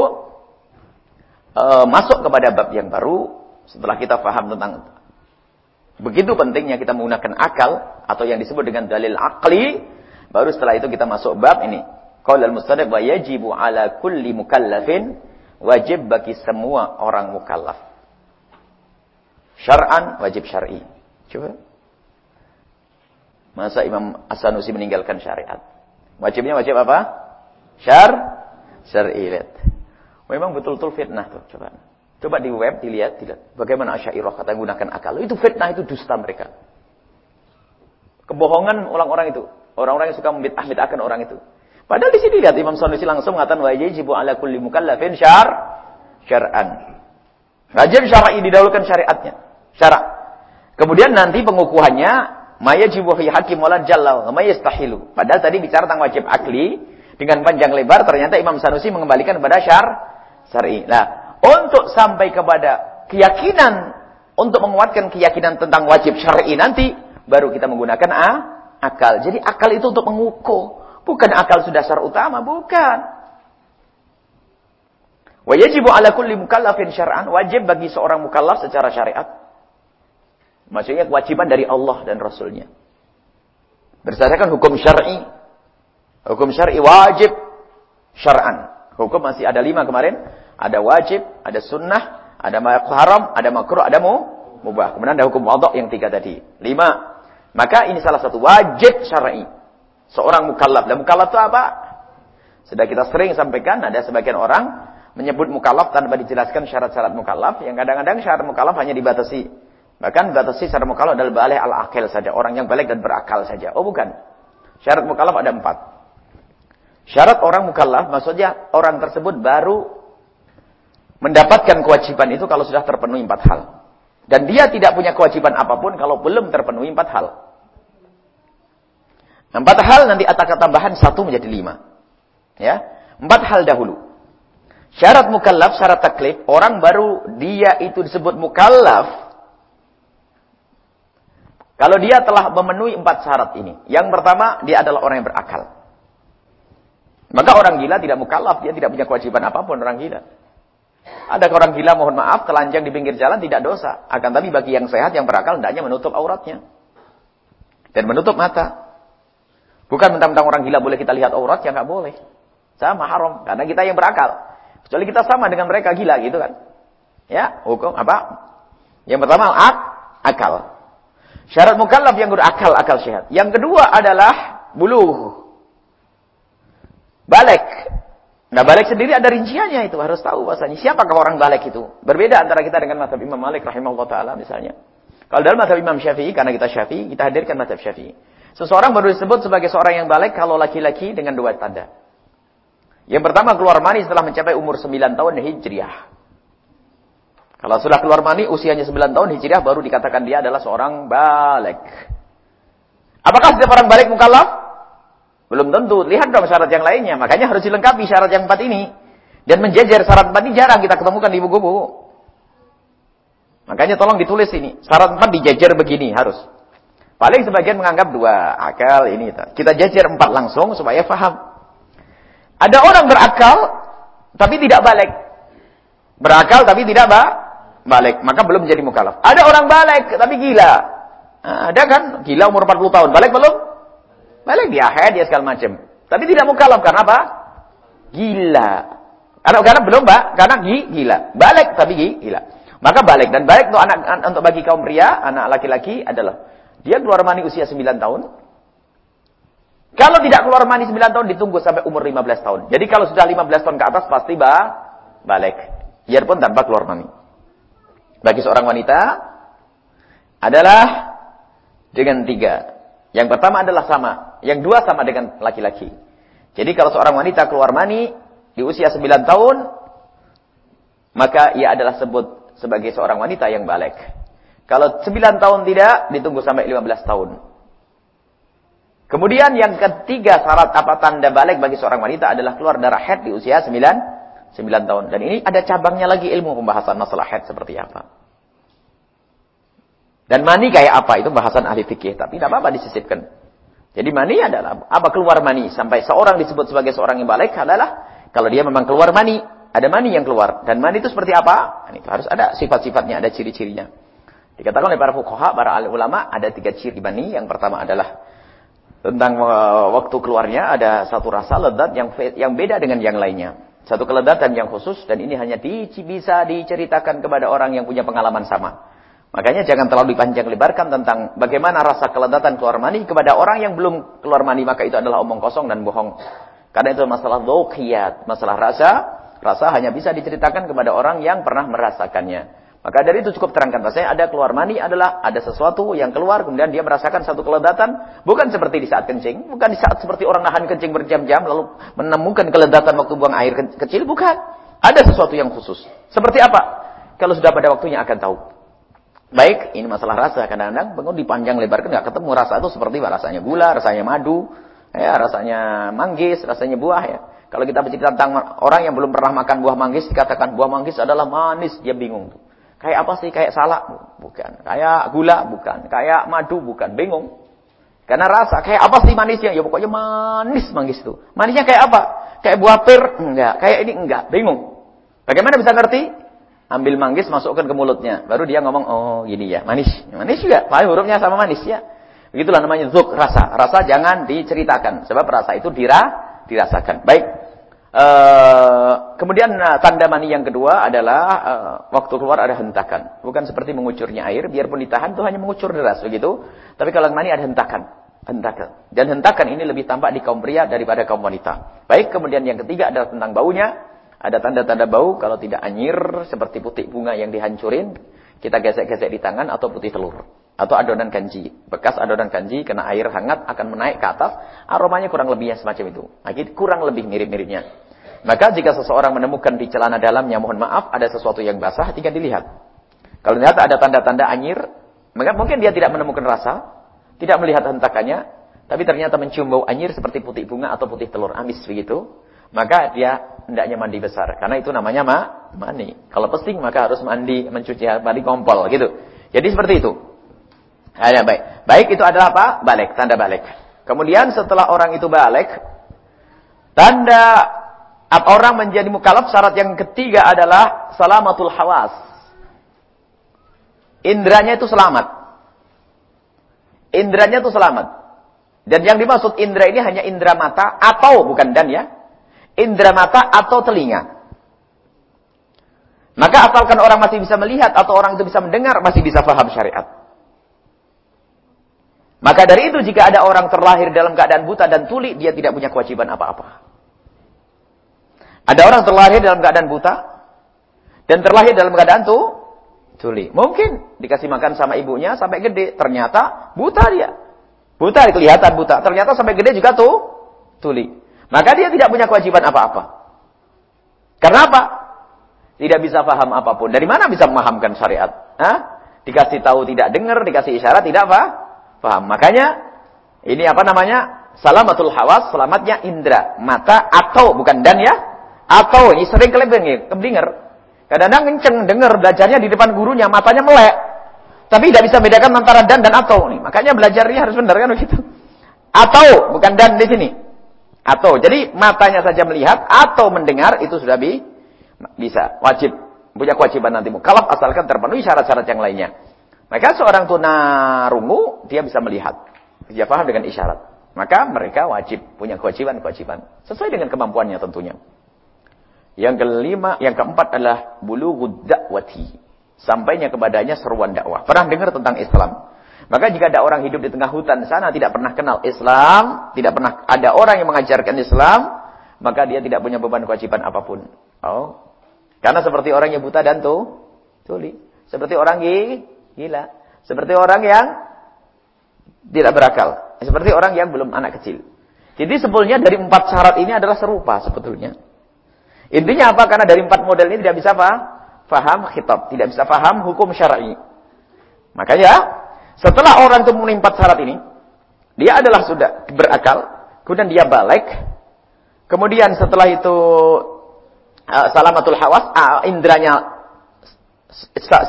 uh, masuk kepada bab yang baru setelah kita paham tentang begitu pentingnya kita menggunakan akal atau yang disebut dengan dalil akli, baru setelah itu kita masuk bab ini. Qaulal mustadab wa yajibu ala kulli mukallafin wajib bagi semua orang mukallaf. Syar'an wajib syar'i. Coba Masa Imam As-Sanusi meninggalkan syariat? Wajibnya wajib apa? Syar, syar'i. Memang betul-betul fitnah tuh, coba. Coba di web dilihat, dilihat. Bagaimana Asy'ariyah kata gunakan akal. Itu fitnah, itu dusta mereka. Kebohongan orang-orang itu. Orang-orang yang suka membid'ah-bid'ahkan orang itu. Padahal di sini lihat Imam Sanusi langsung mengatakan wajibu ala kulli mukallafin syar syar'an. Wajib syar'i didahulukan syariatnya. Syarak. Kemudian nanti pengukuhannya Maya jibuhi hakim wala jalla wa. Padahal tadi bicara tentang wajib akli dengan panjang lebar ternyata Imam Sanusi mengembalikan kepada syar syar'i. Nah, untuk sampai kepada keyakinan untuk menguatkan keyakinan tentang wajib syar'i nanti baru kita menggunakan a akal. Jadi akal itu untuk mengukur, bukan akal sudah dasar utama, bukan. Wa yajibu ala kulli mukallafin syar'an, wajib bagi seorang mukallaf secara syariat Maksudnya kewajiban dari Allah dan Rasulnya. Berdasarkan hukum syar'i. Hukum syar'i wajib syar'an. Hukum masih ada lima kemarin. Ada wajib, ada sunnah, ada haram, ada makruh, ada mu, mubah. Kemudian ada hukum wadok yang tiga tadi. Lima. Maka ini salah satu wajib syar'i. Seorang mukallaf. Dan mukallaf itu apa? Sudah kita sering sampaikan, ada sebagian orang menyebut mukallaf tanpa dijelaskan syarat-syarat mukallaf. Yang kadang-kadang syarat mukallaf hanya dibatasi Bahkan batasi syarat mukallaf adalah balik al-akil saja. Orang yang balik dan berakal saja. Oh bukan. Syarat mukallaf ada empat. Syarat orang mukallaf maksudnya orang tersebut baru mendapatkan kewajiban itu kalau sudah terpenuhi empat hal. Dan dia tidak punya kewajiban apa pun kalau belum terpenuhi empat hal. Empat hal nanti atas tambahan satu menjadi lima. Ya, empat hal dahulu. Syarat mukallaf, syarat taklif, orang baru dia itu disebut mukallaf. Kalau dia telah memenuhi empat syarat ini. Yang pertama, dia adalah orang yang berakal. Maka orang gila tidak mukallaf, dia tidak punya kewajiban apa pun orang gila. Ada orang gila mohon maaf telanjang di pinggir jalan tidak dosa. Akan tapi bagi yang sehat yang berakal hendaknya menutup auratnya. Dan menutup mata. Bukan mentang-mentang orang gila boleh kita lihat aurat ya nggak boleh. Sama haram karena kita yang berakal. Kecuali kita sama dengan mereka gila gitu kan. Ya, hukum apa? Yang pertama ak akal. Syarat mukallaf yang berakal akal sehat. Yang kedua adalah buluh. Balik Nah balik sendiri ada rinciannya itu harus tahu bahasanya siapakah orang balik itu. Berbeda antara kita dengan mazhab Imam Malik rahimahullah taala misalnya. Kalau dalam mazhab Imam Syafi'i karena kita Syafi'i, kita hadirkan mazhab Syafi'i. Seseorang baru disebut sebagai seorang yang balik kalau laki-laki dengan dua tanda. Yang pertama keluar mani setelah mencapai umur 9 tahun hijriah. Kalau sudah keluar mani usianya 9 tahun hijriah baru dikatakan dia adalah seorang balik. Apakah setiap orang balik mukallaf? Belum tentu. Lihat dong syarat yang lainnya. Makanya harus dilengkapi syarat yang empat ini. Dan menjejer syarat empat ini jarang kita ketemukan di buku-buku. Makanya tolong ditulis ini. Syarat empat dijejer begini harus. Paling sebagian menganggap dua akal ini. Kita jejer empat langsung supaya faham. Ada orang berakal tapi tidak balik. Berakal tapi tidak ba balik. Maka belum menjadi mukalaf. Ada orang balik tapi gila. Nah, ada kan gila umur 40 tahun. Balik belum? Balik dia haid, dia segala macam. Tapi tidak mukallaf karena apa? Gila. Karena karena belum, Mbak, karena gila. Balik tapi gila. Maka balik dan balik untuk anak untuk bagi kaum pria, anak laki-laki adalah dia keluar mani usia 9 tahun. Kalau tidak keluar mani 9 tahun ditunggu sampai umur 15 tahun. Jadi kalau sudah 15 tahun ke atas pasti ba balik. Biarpun tanpa keluar mani. Bagi seorang wanita adalah dengan tiga. Yang pertama adalah sama. Yang dua sama dengan laki-laki. Jadi kalau seorang wanita keluar mani di usia 9 tahun, maka ia adalah sebut sebagai seorang wanita yang balik. Kalau 9 tahun tidak, ditunggu sampai 15 tahun. Kemudian yang ketiga syarat apa tanda balik bagi seorang wanita adalah keluar darah head di usia 9, 9 tahun. Dan ini ada cabangnya lagi ilmu pembahasan masalah head seperti apa. Dan mani kayak apa? Itu bahasan ahli fikih. Tapi tidak apa-apa disisipkan. Jadi mani adalah apa keluar mani. Sampai seorang disebut sebagai seorang yang balik adalah kalau dia memang keluar mani. Ada mani yang keluar. Dan mani itu seperti apa? Nah, itu harus ada sifat-sifatnya, ada ciri-cirinya. Dikatakan oleh para fuqaha, para ulama, ada tiga ciri mani. Yang pertama adalah tentang eh, waktu keluarnya ada satu rasa ledat yang yang beda dengan yang lainnya. Satu keledatan yang khusus dan ini hanya di, bisa diceritakan kepada orang yang punya pengalaman sama. Makanya jangan terlalu dipanjang lebarkan tentang bagaimana rasa keledatan keluar mani kepada orang yang belum keluar mani maka itu adalah omong kosong dan bohong. Karena itu masalah dzauqiyat, masalah rasa, rasa hanya bisa diceritakan kepada orang yang pernah merasakannya. Maka dari itu cukup terangkan rasanya ada keluar mani adalah ada sesuatu yang keluar kemudian dia merasakan satu keledatan bukan seperti di saat kencing, bukan di saat seperti orang nahan kencing berjam-jam lalu menemukan keledatan waktu buang air kecil, bukan. Ada sesuatu yang khusus. Seperti apa? Kalau sudah pada waktunya akan tahu. Baik, ini masalah rasa. Kadang-kadang bangun dipanjang lebarkan nggak ketemu rasa itu seperti apa? Rasanya gula, rasanya madu, ya, rasanya manggis, rasanya buah ya. Kalau kita bercerita tentang orang yang belum pernah makan buah manggis, dikatakan buah manggis adalah manis, dia bingung. Kayak apa sih? Kayak salak? Bukan. Kayak gula? Bukan. Kayak madu? Bukan. Bingung. Karena rasa. Kayak apa sih manisnya? Ya pokoknya manis manggis itu. Manisnya kayak apa? Kayak buah pir? Enggak. Kayak ini? Enggak. Bingung. Bagaimana bisa ngerti? Ambil manggis masukkan ke mulutnya. Baru dia ngomong, oh gini ya, manis. Manis juga, paling hurufnya sama manis ya. Begitulah namanya zuk, rasa. Rasa jangan diceritakan. Sebab rasa itu dira, dirasakan. Baik. Uh, kemudian uh, tanda mani yang kedua adalah uh, waktu keluar ada hentakan. Bukan seperti mengucurnya air, biarpun ditahan itu hanya mengucur deras begitu. Tapi kalau mani ada hentakan. Hentakan. Dan hentakan ini lebih tampak di kaum pria daripada kaum wanita. Baik, kemudian yang ketiga adalah tentang baunya. Ada tanda-tanda bau kalau tidak anyir seperti putih bunga yang dihancurin, kita gesek-gesek di tangan atau putih telur. atau adonan kanji. Bekas adonan kanji kena air hangat akan menaik ke atas, aromanya kurang lebihnya semacam itu. Nah, kurang lebih mirip-miripnya. Maka jika seseorang menemukan di celana dalamnya, mohon maaf, ada sesuatu yang basah, tinggal dilihat. Kalau ternyata ada tanda-tanda anyir, maka mungkin dia tidak menemukan rasa, tidak melihat hentakannya, tapi ternyata mencium bau anyir seperti putih bunga atau putih telur amis begitu, maka dia hendaknya mandi besar. Karena itu namanya ma, mani. Kalau pesting maka harus mandi, mencuci mandi kompol gitu. Jadi seperti itu. Ada baik. Baik itu adalah apa? Balik, tanda balik. Kemudian setelah orang itu balik, tanda orang menjadi mukalaf syarat yang ketiga adalah salamatul hawas. Indranya itu selamat. Indranya itu selamat. Dan yang dimaksud indra ini hanya indra mata atau bukan dan ya. Indra mata atau telinga. Maka asalkan orang masih bisa melihat atau orang itu bisa mendengar, masih bisa paham syariat. Maka dari itu jika ada orang terlahir dalam keadaan buta dan tuli, dia tidak punya kewajiban apa-apa. Ada orang terlahir dalam keadaan buta dan terlahir dalam keadaan tu tuli. Mungkin dikasih makan sama ibunya sampai gede, ternyata buta dia. Buta kelihatan buta, ternyata sampai gede juga tuh tuli. Maka dia tidak punya kewajiban apa-apa. Karena apa? Tidak bisa paham apa pun. Dari mana bisa memahamkan syariat? Hah? Dikasih tahu tidak dengar, dikasih isyarat tidak apa? Paham? Makanya ini apa namanya? Salamatul hawas, selamatnya indera, mata atau bukan dan ya? Atau ini sering kalian dengar. Kadang-kadang kenceng dengar belajarnya di depan gurunya, matanya melek. Tapi tidak bisa bedakan antara dan dan atau nih. Makanya belajarnya harus benar kan begitu. Atau bukan dan di sini. Atau. Jadi matanya saja melihat atau mendengar itu sudah bi bisa wajib punya kewajiban nanti Kalau asalkan terpenuhi syarat-syarat yang lainnya. Maka seorang tunarungu, dia bisa melihat. Dia paham dengan isyarat. Maka mereka wajib, punya kewajiban-kewajiban. Sesuai dengan kemampuannya tentunya. Yang kelima, yang keempat adalah bulu dakwati. Sampainya kepadanya seruan dakwah. Pernah dengar tentang Islam. Maka jika ada orang hidup di tengah hutan sana, tidak pernah kenal Islam, tidak pernah ada orang yang mengajarkan Islam, maka dia tidak punya beban kewajiban apa pun. Oh. Karena seperti orang yang buta dan tuh, tuli. Seperti orang Gila. Seperti orang yang tidak berakal. Seperti orang yang belum anak kecil. Jadi sebetulnya dari empat syarat ini adalah serupa sebetulnya. Intinya apa? Karena dari empat model ini tidak bisa apa? Faham khitab. Tidak bisa faham hukum syar'i. Makanya setelah orang itu memenuhi empat syarat ini, dia adalah sudah berakal, kemudian dia balik, kemudian setelah itu uh, salamatul hawas, uh, indranya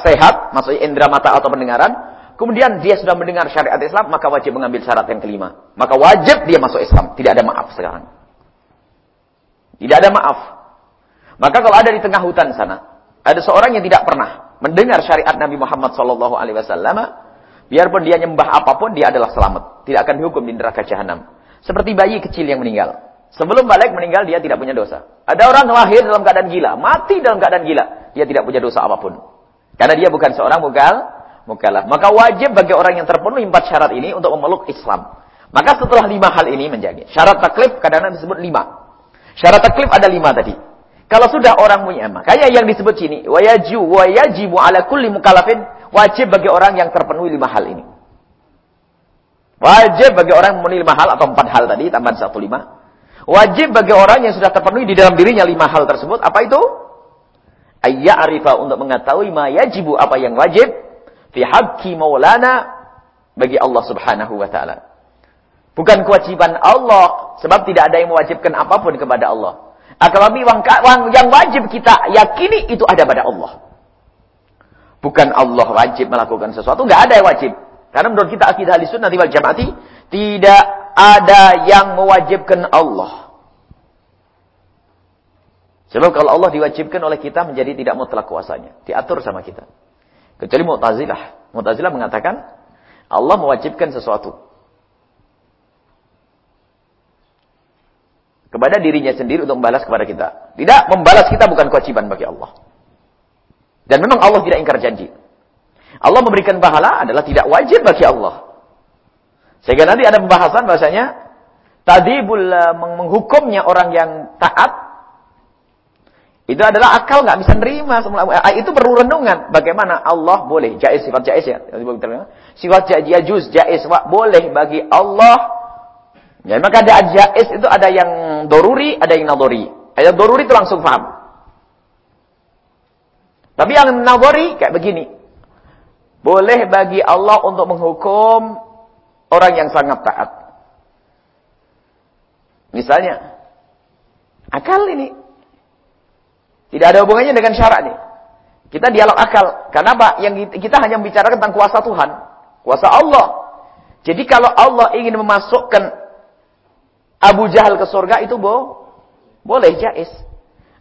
sehat, maksudnya indera mata atau pendengaran, kemudian dia sudah mendengar syariat Islam, maka wajib mengambil syarat yang kelima. Maka wajib dia masuk Islam. Tidak ada maaf sekarang. Tidak ada maaf. Maka kalau ada di tengah hutan sana, ada seorang yang tidak pernah mendengar syariat Nabi Muhammad Wasallam, biarpun dia nyembah apa pun, dia adalah selamat. Tidak akan dihukum di neraka jahanam. Seperti bayi kecil yang meninggal. Sebelum balik meninggal, dia tidak punya dosa. Ada orang lahir dalam keadaan gila, mati dalam keadaan gila. Dia tidak punya dosa apa pun. Karena dia bukan seorang mukal, mukalaf. Maka wajib bagi orang yang terpenuhi empat syarat ini untuk memeluk Islam. Maka setelah lima hal ini menjadi. Syarat taklif kadang-kadang disebut lima. Syarat taklif ada lima tadi. Kalau sudah orang punya makanya yang disebut sini wayaju wayajibu ala kulli mukalafin wajib bagi orang yang terpenuhi lima hal ini. Wajib bagi orang yang memenuhi lima hal atau empat hal tadi tambahan satu lima. Wajib bagi orang yang sudah terpenuhi di dalam dirinya lima hal tersebut apa itu? ayya'rifa untuk mengetahui ma yajibu apa yang wajib fi haqqi maulana bagi Allah Subhanahu wa taala. Bukan kewajiban Allah sebab tidak ada yang mewajibkan apa pun kepada Allah. Akan yang wajib kita yakini itu ada pada Allah. Bukan Allah wajib melakukan sesuatu, enggak ada yang wajib. Karena menurut kita akidah ahli sunnah wal jamaati tidak ada yang mewajibkan Allah. Sebab kalau Allah diwajibkan oleh kita menjadi tidak mutlak kuasanya. Diatur sama kita. Kecuali Mu'tazilah. Mu'tazilah mengatakan Allah mewajibkan sesuatu. Kepada dirinya sendiri untuk membalas kepada kita. Tidak, membalas kita bukan kewajiban bagi Allah. Dan memang Allah tidak ingkar janji. Allah memberikan pahala adalah tidak wajib bagi Allah. Sehingga nanti ada pembahasan bahasanya tadibul menghukumnya orang yang taat Itu adalah akal nggak bisa nerima. Eh, itu perlu renungan. Bagaimana Allah boleh jais sifat jais ya. Sifat juz jais boleh bagi Allah. Ya, maka ada jais itu ada yang doruri, ada yang nadori. Ada doruri itu langsung paham. Tapi yang nadori kayak begini. Boleh bagi Allah untuk menghukum orang yang sangat taat. Misalnya, akal ini tidak ada hubungannya dengan syarat nih. Kita dialog akal. Kenapa? Yang kita hanya membicarakan tentang kuasa Tuhan. Kuasa Allah. Jadi kalau Allah ingin memasukkan Abu Jahal ke surga itu bo, boleh jais.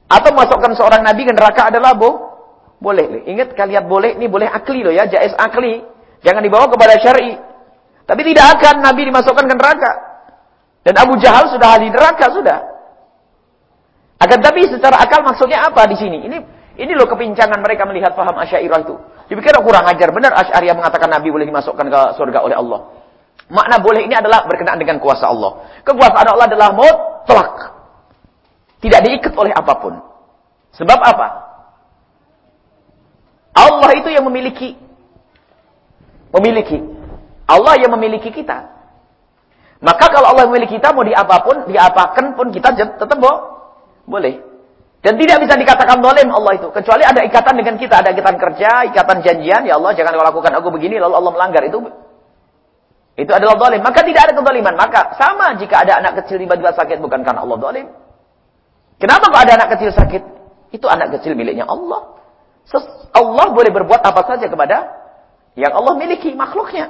Atau masukkan seorang nabi ke neraka adalah bo, boleh. Ingat kalian boleh, ini boleh akli loh ya, jais akli. Jangan dibawa kepada syar'i. Tapi tidak akan nabi dimasukkan ke neraka. Dan Abu Jahal sudah ahli neraka sudah. Akan tapi secara akal maksudnya apa di sini? Ini ini loh kepincangan mereka melihat paham Asy'ariyah itu. Dipikir kurang ajar benar Asy'ariyah mengatakan Nabi boleh dimasukkan ke surga oleh Allah. Makna boleh ini adalah berkenaan dengan kuasa Allah. Kekuasaan Allah adalah mutlak. Tidak diikat oleh apa pun. Sebab apa? Allah itu yang memiliki memiliki. Allah yang memiliki kita. Maka kalau Allah memiliki kita mau diapapun, diapakan pun kita tetap boleh. Dan tidak bisa dikatakan dolim Allah itu. Kecuali ada ikatan dengan kita. Ada ikatan kerja, ikatan janjian. Ya Allah, jangan kau lakukan aku begini. Lalu Allah melanggar. Itu itu adalah dolim. Maka tidak ada kedoliman. Maka sama jika ada anak kecil tiba-tiba sakit. Bukan karena Allah dolim. Kenapa kok ada anak kecil sakit? Itu anak kecil miliknya Allah. Allah boleh berbuat apa saja kepada yang Allah miliki makhluknya.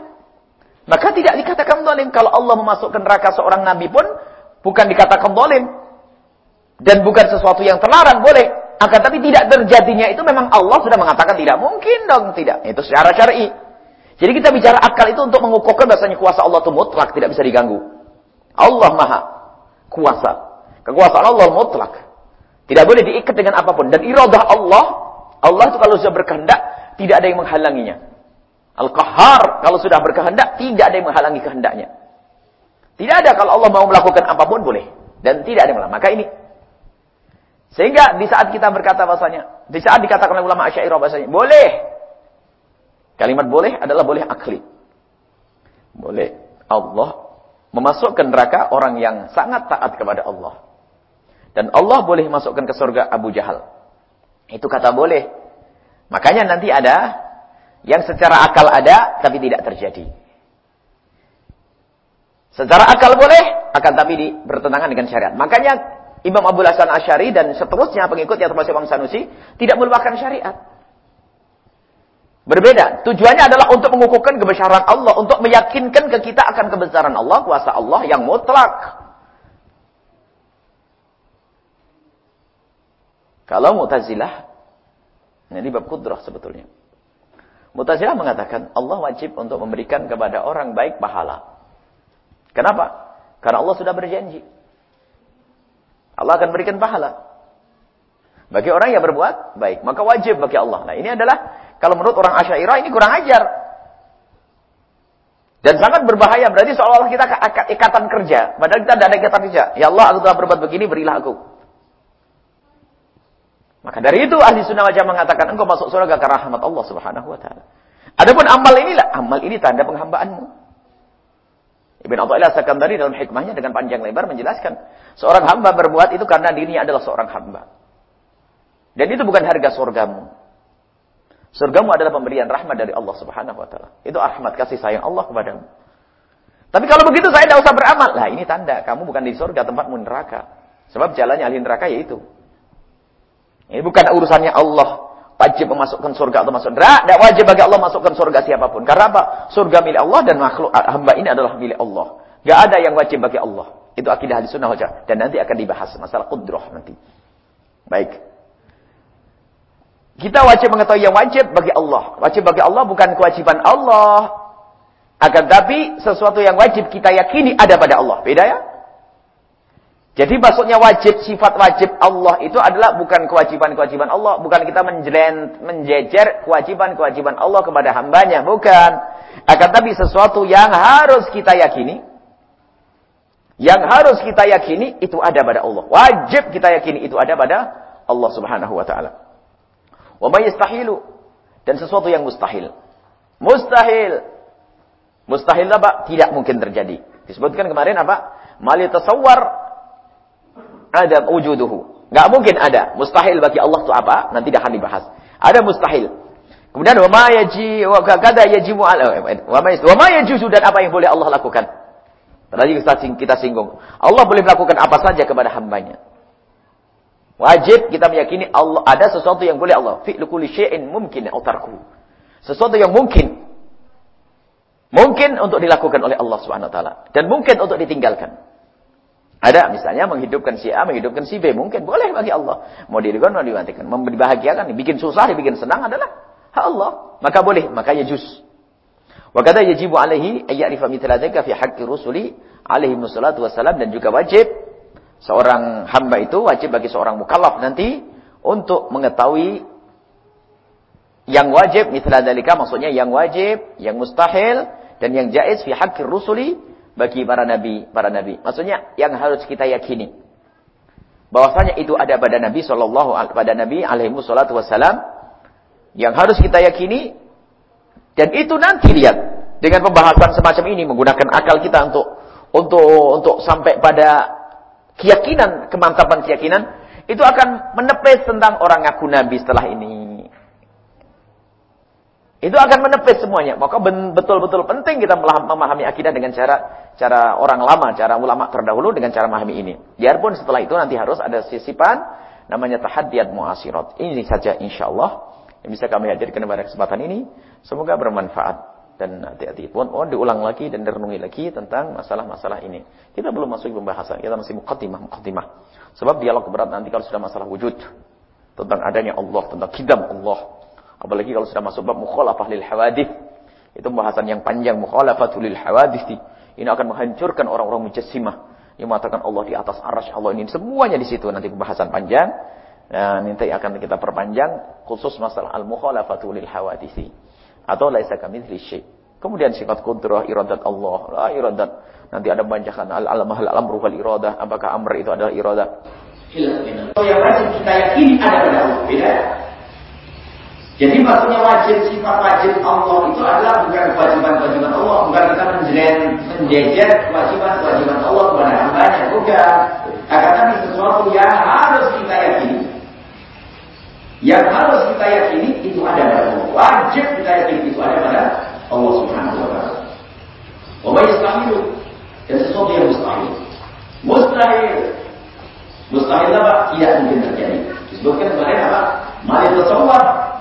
Maka tidak dikatakan dolim. Kalau Allah memasukkan neraka seorang nabi pun bukan dikatakan dolim. Dan bukan sesuatu yang terlarang, boleh. Akan tapi tidak terjadinya itu memang Allah sudah mengatakan tidak mungkin dong, tidak. Itu secara syar'i. Jadi kita bicara akal itu untuk mengukuhkan bahasanya kuasa Allah itu mutlak, tidak bisa diganggu. Allah maha kuasa. Kekuasaan Allah mutlak. Tidak boleh diikat dengan apa pun. Dan iradah Allah, Allah itu kalau sudah berkehendak, tidak ada yang menghalanginya. Al-Qahar, kalau sudah berkehendak, tidak ada yang menghalangi kehendaknya. Tidak ada kalau Allah mau melakukan apa pun, boleh. Dan tidak ada yang melakukan. Maka ini sehingga di saat kita berkata bahasanya, di saat dikatakan oleh ulama Asy'ariyah bahasanya, boleh. Kalimat boleh adalah boleh akli. Boleh Allah memasukkan neraka orang yang sangat taat kepada Allah. Dan Allah boleh masukkan ke surga Abu Jahal. Itu kata boleh. Makanya nanti ada yang secara akal ada tapi tidak terjadi. Secara akal boleh, akan tapi bertentangan dengan syariat. Makanya Imam Abu Hasan Asyari dan seterusnya pengikutnya termasuk Imam Sanusi tidak melupakan syariat. Berbeda. Tujuannya adalah untuk mengukuhkan kebesaran Allah. Untuk meyakinkan ke kita akan kebesaran Allah, kuasa Allah yang mutlak. Kalau Mu'tazilah, ini bab kudrah sebetulnya. Mu'tazilah mengatakan Allah wajib untuk memberikan kepada orang baik pahala. Kenapa? Karena Allah sudah berjanji. Allah akan berikan pahala. Bagi orang yang berbuat baik. Maka wajib bagi Allah. Nah ini adalah, kalau menurut orang Asyairah ini kurang ajar. Dan sangat berbahaya. Berarti seolah-olah kita ikatan kerja. Padahal kita tidak ada ikatan kerja. Ya Allah, aku telah berbuat begini, berilah aku. Maka dari itu ahli sunnah wajah mengatakan engkau masuk surga karena rahmat Allah subhanahu wa ta'ala. Adapun amal inilah, amal ini tanda penghambaanmu. Ibn Atta'ilah Sakandari dalam hikmahnya dengan panjang lebar menjelaskan. Seorang hamba berbuat itu karena dirinya adalah seorang hamba. Dan itu bukan harga surgamu. Surgamu adalah pemberian rahmat dari Allah subhanahu wa ta'ala. Itu rahmat kasih sayang Allah kepadamu. Tapi kalau begitu saya tidak usah beramal. Lah ini tanda. Kamu bukan di surga tempatmu neraka. Sebab jalannya ahli neraka yaitu. Ini bukan urusannya Allah wajib memasukkan surga atau masuk neraka. Tidak wajib bagi Allah masukkan surga siapa pun. Karena apa? Surga milik Allah dan makhluk ah, hamba ini adalah milik Allah. Gak ada yang wajib bagi Allah. Itu akidah hadis sunnah wajah. Dan nanti akan dibahas masalah kudroh nanti. Baik. Kita wajib mengetahui yang wajib bagi Allah. Wajib bagi Allah bukan kewajiban Allah. Akan tapi sesuatu yang wajib kita yakini ada pada Allah. Beda ya? Jadi maksudnya wajib, sifat wajib Allah itu adalah bukan kewajiban-kewajiban Allah. Bukan kita menjelen, menjejer kewajiban-kewajiban Allah kepada hambanya. Bukan. Akan tapi sesuatu yang harus kita yakini. Yang harus kita yakini itu ada pada Allah. Wajib kita yakini itu ada pada Allah Subhanahu wa taala. Wa yastahilu dan sesuatu yang mustahil. Mustahil. Mustahil apa? Tidak mungkin terjadi. Disebutkan kemarin apa? Mali tasawwar ada wujuduhu. Enggak mungkin ada. Mustahil bagi Allah itu apa? Nanti akan dibahas. Ada mustahil. Kemudian wa ma yaji wa kada yajimu ala wa ma wa ma yajuzu dan apa yang boleh Allah lakukan. Tadi kita singgung. Allah boleh melakukan apa saja kepada hambanya. Wajib kita meyakini Allah ada sesuatu yang boleh Allah. Fi'lu kulli syai'in mungkin au Sesuatu yang mungkin. Mungkin untuk dilakukan oleh Allah Subhanahu wa taala dan mungkin untuk ditinggalkan. Ada misalnya menghidupkan si A, menghidupkan si B, mungkin boleh bagi Allah. Mau dirikan, mau dimatikan, mau dibahagiakan, dibikin susah, dibikin senang adalah Allah. Maka boleh, maka ya juz. Wa kata yajibu alaihi ayyarifa mithla dzalika fi haqqi rusuli alaihi wassalatu wassalam dan juga wajib seorang hamba itu wajib bagi seorang mukallaf nanti untuk mengetahui yang wajib mithla dalika maksudnya yang wajib, yang mustahil dan yang jaiz fi haqqir rusuli bagi para nabi, para nabi. Maksudnya yang harus kita yakini bahwasanya itu ada pada Nabi sallallahu pada Nabi alaihi wassalatu wassalam yang harus kita yakini dan itu nanti lihat dengan pembahasan semacam ini menggunakan akal kita untuk untuk untuk sampai pada keyakinan, kemantapan keyakinan, itu akan menepis tentang orang ngaku nabi setelah ini. Itu akan menepis semuanya. Maka betul-betul penting kita memahami akidah dengan cara cara orang lama, cara ulama terdahulu dengan cara memahami ini. Biarpun setelah itu nanti harus ada sisipan namanya tahadiyat muasirat. Ini saja insyaallah yang bisa kami hadirkan pada kesempatan ini. Semoga bermanfaat dan hati-hati pun oh diulang lagi dan direnungi lagi tentang masalah-masalah ini. Kita belum masuk pembahasan, kita masih mukaddimah mukaddimah. Sebab dialog berat nanti kalau sudah masalah wujud tentang adanya Allah, tentang kidam Allah. Apalagi kalau sudah masuk bab mukhalafah lil hawadith. Itu pembahasan yang panjang mukhalafatul lil hawadith. Ini akan menghancurkan orang-orang mujassimah yang mengatakan Allah di atas arasy Allah ini semuanya di situ nanti pembahasan panjang. Dan nanti akan kita perpanjang khusus masalah al-mukhalafatul lil hawadith atau laisa kamitsli syai. Kemudian sifat kudrah iradat Allah, la iradat. Nanti ada bancakan al-alamah al-amru wal iradah. Apakah amr itu adalah iradah? Oh, yang kita yakini ada pada Allah. Beda. Jadi maksudnya wajib sifat wajib Allah itu adalah bukan kewajiban-kewajiban Allah, bukan kita menjejen menjejer kewajiban-kewajiban Allah kepada hambanya, bukan. Akan tapi sesuatu yang harus kita yakini yang harus kita yakini itu ada pada Allah. Wajib kita yakini itu ada pada Allah Subhanahu wa taala. Wa yastahilu dan sesuatu yang mustahil. Mustahil. Mustahil apa? Tidak mungkin terjadi. Disebutkan kemarin apa? Mali tasawwar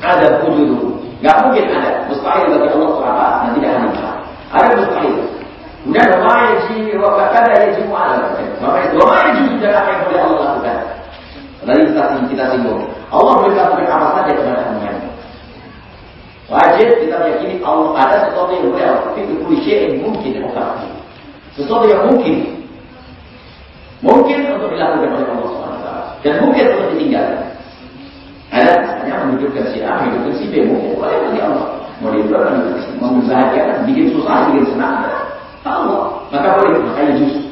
ada wujud. Gak mungkin ada. Mustahil bagi Allah itu apa? Nanti tidak ada. Ada mustahil. Kemudian wa yaji wa kada yajibu ala. Wa ma yaji dan apa yang boleh Allah lakukan. Tadi kita, kita singgung. Allah boleh lakukan apa saja kepada hamba Wajib kita meyakini Allah ada sesuatu yang boleh. Tapi kulli yang mungkin Allah. Sesuatu yang mungkin. Mungkin untuk dilakukan oleh Allah SWT. Dan mungkin untuk ditinggalkan. Ada misalnya menunjukkan si A, menunjukkan si B. Mungkin boleh bagi Allah. Mau mau membahagiakan, bikin susah, bikin senang. Allah. Maka boleh, makanya justru.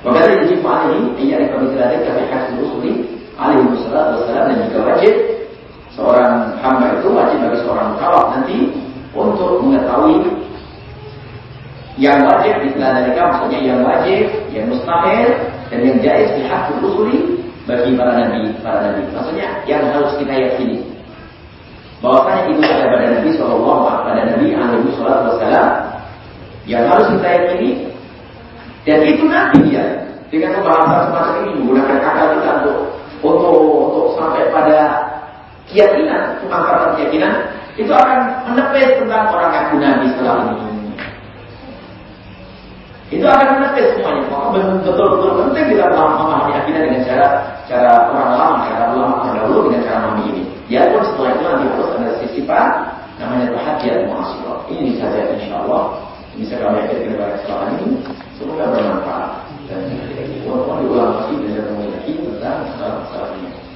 Waktu yajib alaihi ayat kami terada kami hasil usuli alaihi wassalatu wassalam dan juga wajib seorang hamba itu wajib bagi seorang kawat nanti untuk mengetahui yang wajib di mereka maksudnya yang wajib, yang mustahil dan yang jais di hak usuli bagi para nabi, para nabi. Maksudnya yang harus kita yakini bahwasanya itu ada pada Nabi Shallallahu pada Nabi Alaihi Wasallam yang harus kita yakini dan itu nanti dia dengan pembahasan semacam ini menggunakan akal kita untuk untuk untuk sampai pada keyakinan, pemangkatan keyakinan itu akan menepis tentang orang yang nabi setelah ini. Itu akan menepis semuanya. Maka betul-betul penting kita memahami akidah dengan cara cara orang lama, cara ulama terdahulu dengan cara memahami ini. Ya pun setelah itu nanti harus ada sisipan namanya perhatian muasirah. Ini saja insya Allah bisa kami akhirkan pada kesempatan ini. Semoga bermanfaat dan walaupun diulang lagi dan direnungi lagi tentang masalah-masalah.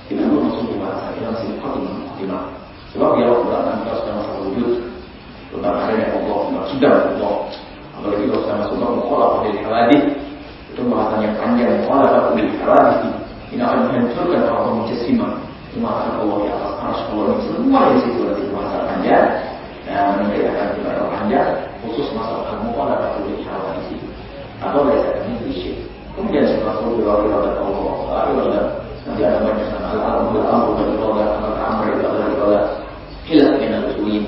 Kita belum masuk di bahasa kita masih khotimah. Sebab dialog berat kalau sudah masalah wujud tentang adanya Allah, sudah Allah. Apalagi kalau sudah masuk bab mukhalafah dari hawadith itu bahasan yang panjang mukhalafah dari hawadith ini akan dihancurkan oleh mujassima dimakan Allah di atas aras Allah semua di situ nanti masa panjang. Dan mereka akan ibadah panjang khusus masalah di atau di situ. Atau biasa ini fisik. Kemudian setelah itu berlalu kepada Allah Taala nanti ada banyak sangat al-amru dan Allah al-amru dan Allah hilang dengan usulin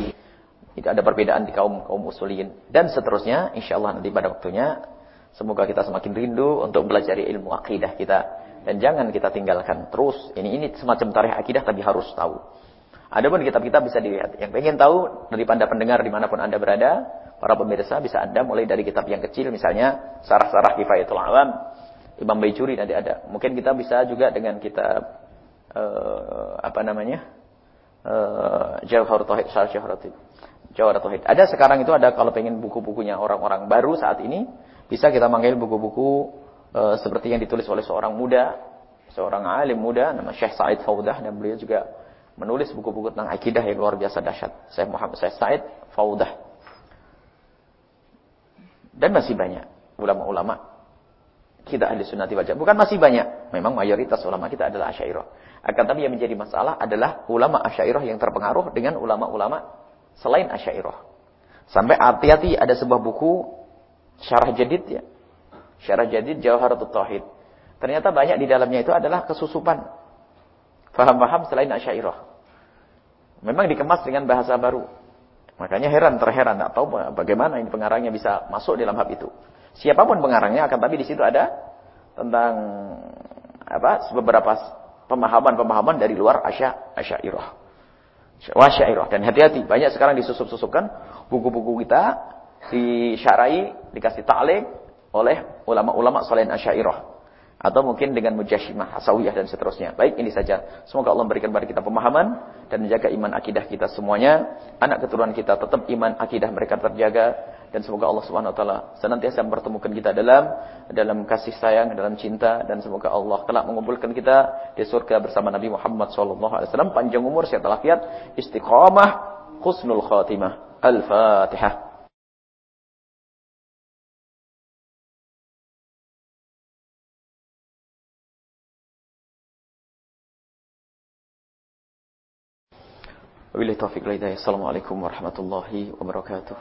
tidak ada perbedaan di kaum kaum usulin dan seterusnya insya Allah nanti pada waktunya semoga kita semakin rindu untuk belajar ilmu akidah kita dan jangan kita tinggalkan terus ini ini semacam tarikh akidah tapi harus tahu Adapun kitab-kitab bisa dilihat. Yang pengen tahu daripada pendengar di mana pun anda berada, para pemirsa bisa anda mulai dari kitab yang kecil misalnya sarah-sarah kifayatul alam, Imam Baijuri nanti ada. Mungkin kita bisa juga dengan kitab uh, apa namanya uh, Syarah Jawhar Tauhid. Jawhar Tauhid. Ada sekarang itu ada kalau pengen buku-bukunya orang-orang baru saat ini bisa kita manggil buku-buku uh, seperti yang ditulis oleh seorang muda, seorang alim muda nama Syekh Said Faudah dan beliau juga menulis buku-buku tentang akidah yang luar biasa dahsyat. Saya Muhammad saya Said Faudah. Dan masih banyak ulama-ulama kita ahli sunnati wal Bukan masih banyak. Memang mayoritas ulama kita adalah asyairah. Akan tapi yang menjadi masalah adalah ulama asyairah yang terpengaruh dengan ulama-ulama selain asyairah. Sampai hati-hati ada sebuah buku syarah jadid ya. Syarah jadid Jawharatul Tauhid. Ternyata banyak di dalamnya itu adalah kesusupan Faham-faham selain asyairah. Memang dikemas dengan bahasa baru. Makanya heran, terheran. Tidak tahu bagaimana ini pengarangnya bisa masuk dalam hal itu. Siapa pun pengarangnya akan tapi di situ ada tentang apa beberapa pemahaman-pemahaman dari luar asya asyairah. Wasyairah dan hati-hati banyak sekarang disusup-susupkan buku-buku kita disyarai dikasih ta'liq oleh ulama-ulama selain asyairah atau mungkin dengan mujashimah, asawiyah dan seterusnya. Baik, ini saja. Semoga Allah memberikan kepada kita pemahaman dan menjaga iman akidah kita semuanya. Anak keturunan kita tetap iman akidah mereka terjaga dan semoga Allah Subhanahu wa taala senantiasa mempertemukan kita dalam dalam kasih sayang, dalam cinta dan semoga Allah kelak mengumpulkan kita di surga bersama Nabi Muhammad wasallam panjang umur, sehat walafiat, istiqamah, husnul khatimah. Al-Fatihah. وبالله التوفيق والهداية السلام عليكم ورحمة الله وبركاته.